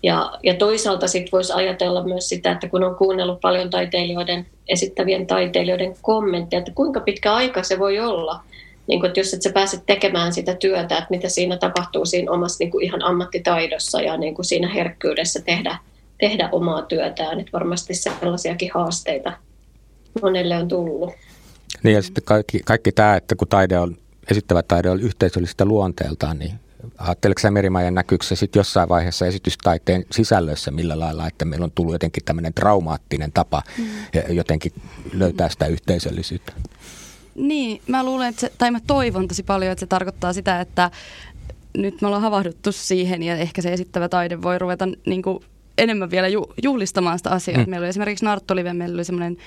Ja, ja toisaalta sitten voisi ajatella myös sitä, että kun on kuunnellut paljon taiteilijoiden, esittävien taiteilijoiden kommentteja, että kuinka pitkä aika se voi olla – niin kuin, että jos et sä pääset tekemään sitä työtä, että mitä siinä tapahtuu siinä omassa niin kuin ihan ammattitaidossa ja niin kuin siinä herkkyydessä tehdä, tehdä omaa työtään. Että varmasti sellaisiakin haasteita monelle on tullut. Niin ja sitten kaikki, kaikki tämä, että kun taide on, esittävä taide on yhteisöllistä luonteeltaan, niin Ajatteletko sä Merimajan näkyykö se sitten jossain vaiheessa esitystaiteen sisällössä millä lailla, että meillä on tullut jotenkin tämmöinen traumaattinen tapa mm. jotenkin löytää sitä yhteisöllisyyttä? Niin, mä luulen, että se, tai mä toivon tosi paljon, että se tarkoittaa sitä, että nyt me ollaan havahduttu siihen ja ehkä se esittävä taide voi ruveta niin kuin enemmän vielä ju, juhlistamaan sitä asiaa. Mm. Meillä oli esimerkiksi Narttolive, meillä oli semmoinen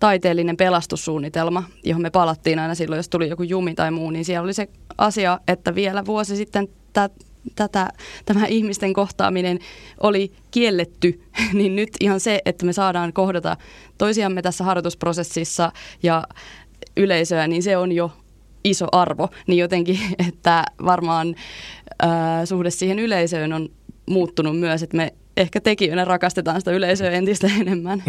taiteellinen pelastussuunnitelma, johon me palattiin aina silloin, jos tuli joku jumi tai muu, niin siellä oli se asia, että vielä vuosi sitten tä, tätä, tämä ihmisten kohtaaminen oli kielletty, niin nyt ihan se, että me saadaan kohdata toisiamme tässä harjoitusprosessissa ja yleisöä, niin se on jo iso arvo. Niin jotenkin, että varmaan ää, suhde siihen yleisöön on muuttunut myös, että me ehkä tekijöinä rakastetaan sitä yleisöä entistä enemmän.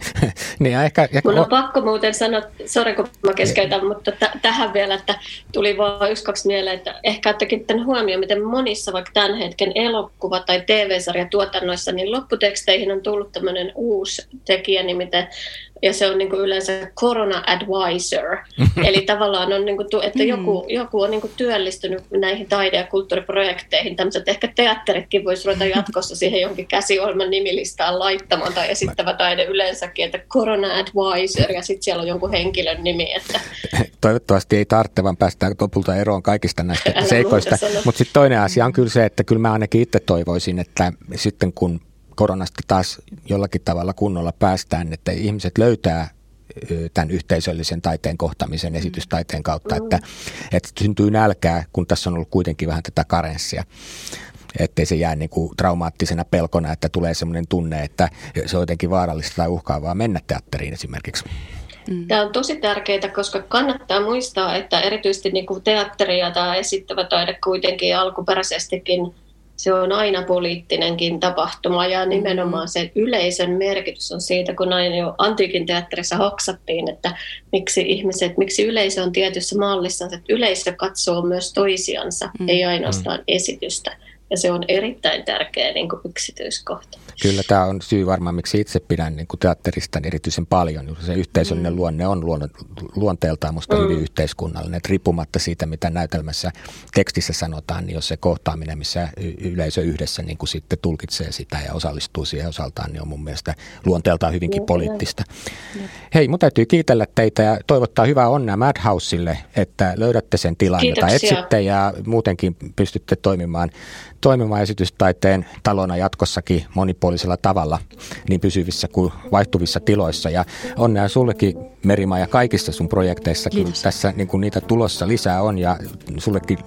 niin, ehkä, ehkä... Mun on pakko muuten sanoa, sori kun mä keskeytän, mutta t- tähän vielä, että tuli vain yksi kaksi mieleen, että ehkä olette tämän huomioon, miten monissa vaikka tämän hetken elokuva- tai TV-sarjatuotannoissa, niin lopputeksteihin on tullut tämmöinen uusi tekijä, nimittäin ja se on niin kuin yleensä Corona Advisor. Eli tavallaan on, niin kuin, että joku, mm. joku on niin kuin työllistynyt näihin taide- ja kulttuuriprojekteihin. Tämmöiset ehkä teatteritkin voisi ruveta jatkossa siihen jonkin käsiohjelman nimilistaan laittamaan tai esittävä taide yleensäkin, että Corona Advisor ja sitten siellä on jonkun henkilön nimi. Että... Toivottavasti ei tarvitse, vaan päästään lopulta eroon kaikista näistä Älä seikoista. Mutta sitten toinen asia on kyllä se, että kyllä mä ainakin itse toivoisin, että sitten kun koronasta taas jollakin tavalla kunnolla päästään, että ihmiset löytää tämän yhteisöllisen taiteen kohtamisen esitystaiteen kautta, että, että syntyy nälkää, kun tässä on ollut kuitenkin vähän tätä karenssia ettei se jää niin kuin traumaattisena pelkona, että tulee sellainen tunne, että se on jotenkin vaarallista tai uhkaavaa mennä teatteriin esimerkiksi. Mm. Tämä on tosi tärkeää, koska kannattaa muistaa, että erityisesti niin kuin teatteri ja tämä esittävä taide kuitenkin alkuperäisestikin se on aina poliittinenkin tapahtuma ja nimenomaan se yleisön merkitys on siitä, kun aina jo antiikin teatterissa hoksattiin, että miksi ihmiset, miksi yleisö on tietyssä mallissa, että yleisö katsoo myös toisiansa, mm. ei ainoastaan mm. esitystä. Ja se on erittäin tärkeä niin kuin yksityiskohta. Kyllä tämä on syy varmaan, miksi itse pidän niin kuin teatterista erityisen paljon. Se yhteisöllinen mm. luonne on luonteeltaan musta mm. hyvin yhteiskunnallinen. Että riippumatta siitä, mitä näytelmässä tekstissä sanotaan, niin jos se kohtaaminen, missä yleisö yhdessä niin kuin sitten tulkitsee sitä ja osallistuu siihen osaltaan, niin on mun mielestä luonteeltaan hyvinkin poliittista. Hei, mun täytyy kiitellä teitä ja toivottaa hyvää onnea Madhouseille, että löydätte sen tilan, Kiitoksia. jota etsitte ja muutenkin pystytte toimimaan toimimaan esitystaiteen talona jatkossakin monipuolisella tavalla niin pysyvissä kuin vaihtuvissa tiloissa. Ja onnea sullekin Merima ja kaikissa sun projekteissa, kun tässä niin kun niitä tulossa lisää on ja sullekin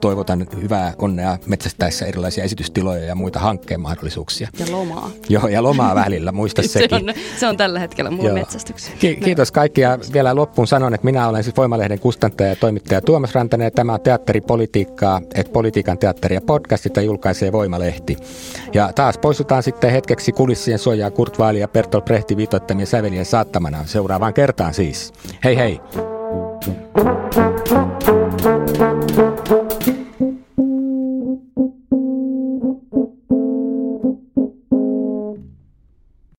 toivotan hyvää onnea metsästäessä erilaisia esitystiloja ja muita hankkeen mahdollisuuksia. Ja lomaa. Joo, ja lomaa välillä, muista se sekin. On, se on tällä hetkellä mun metsästyksessä. Ki- kiitos kaikki ja vielä loppuun sanon, että minä olen siis Voimalehden kustantaja ja toimittaja Tuomas Rantanen ja tämä on teatteripolitiikkaa, että politiikan teatteria podcast sitä julkaisee Voimalehti. Ja taas poistutaan sitten hetkeksi kulissien suojaa Kurt Vaali ja Bertolt Brehti viitoittamien sävelien saattamana. Seuraavaan kertaan siis. Hei hei! Thank you.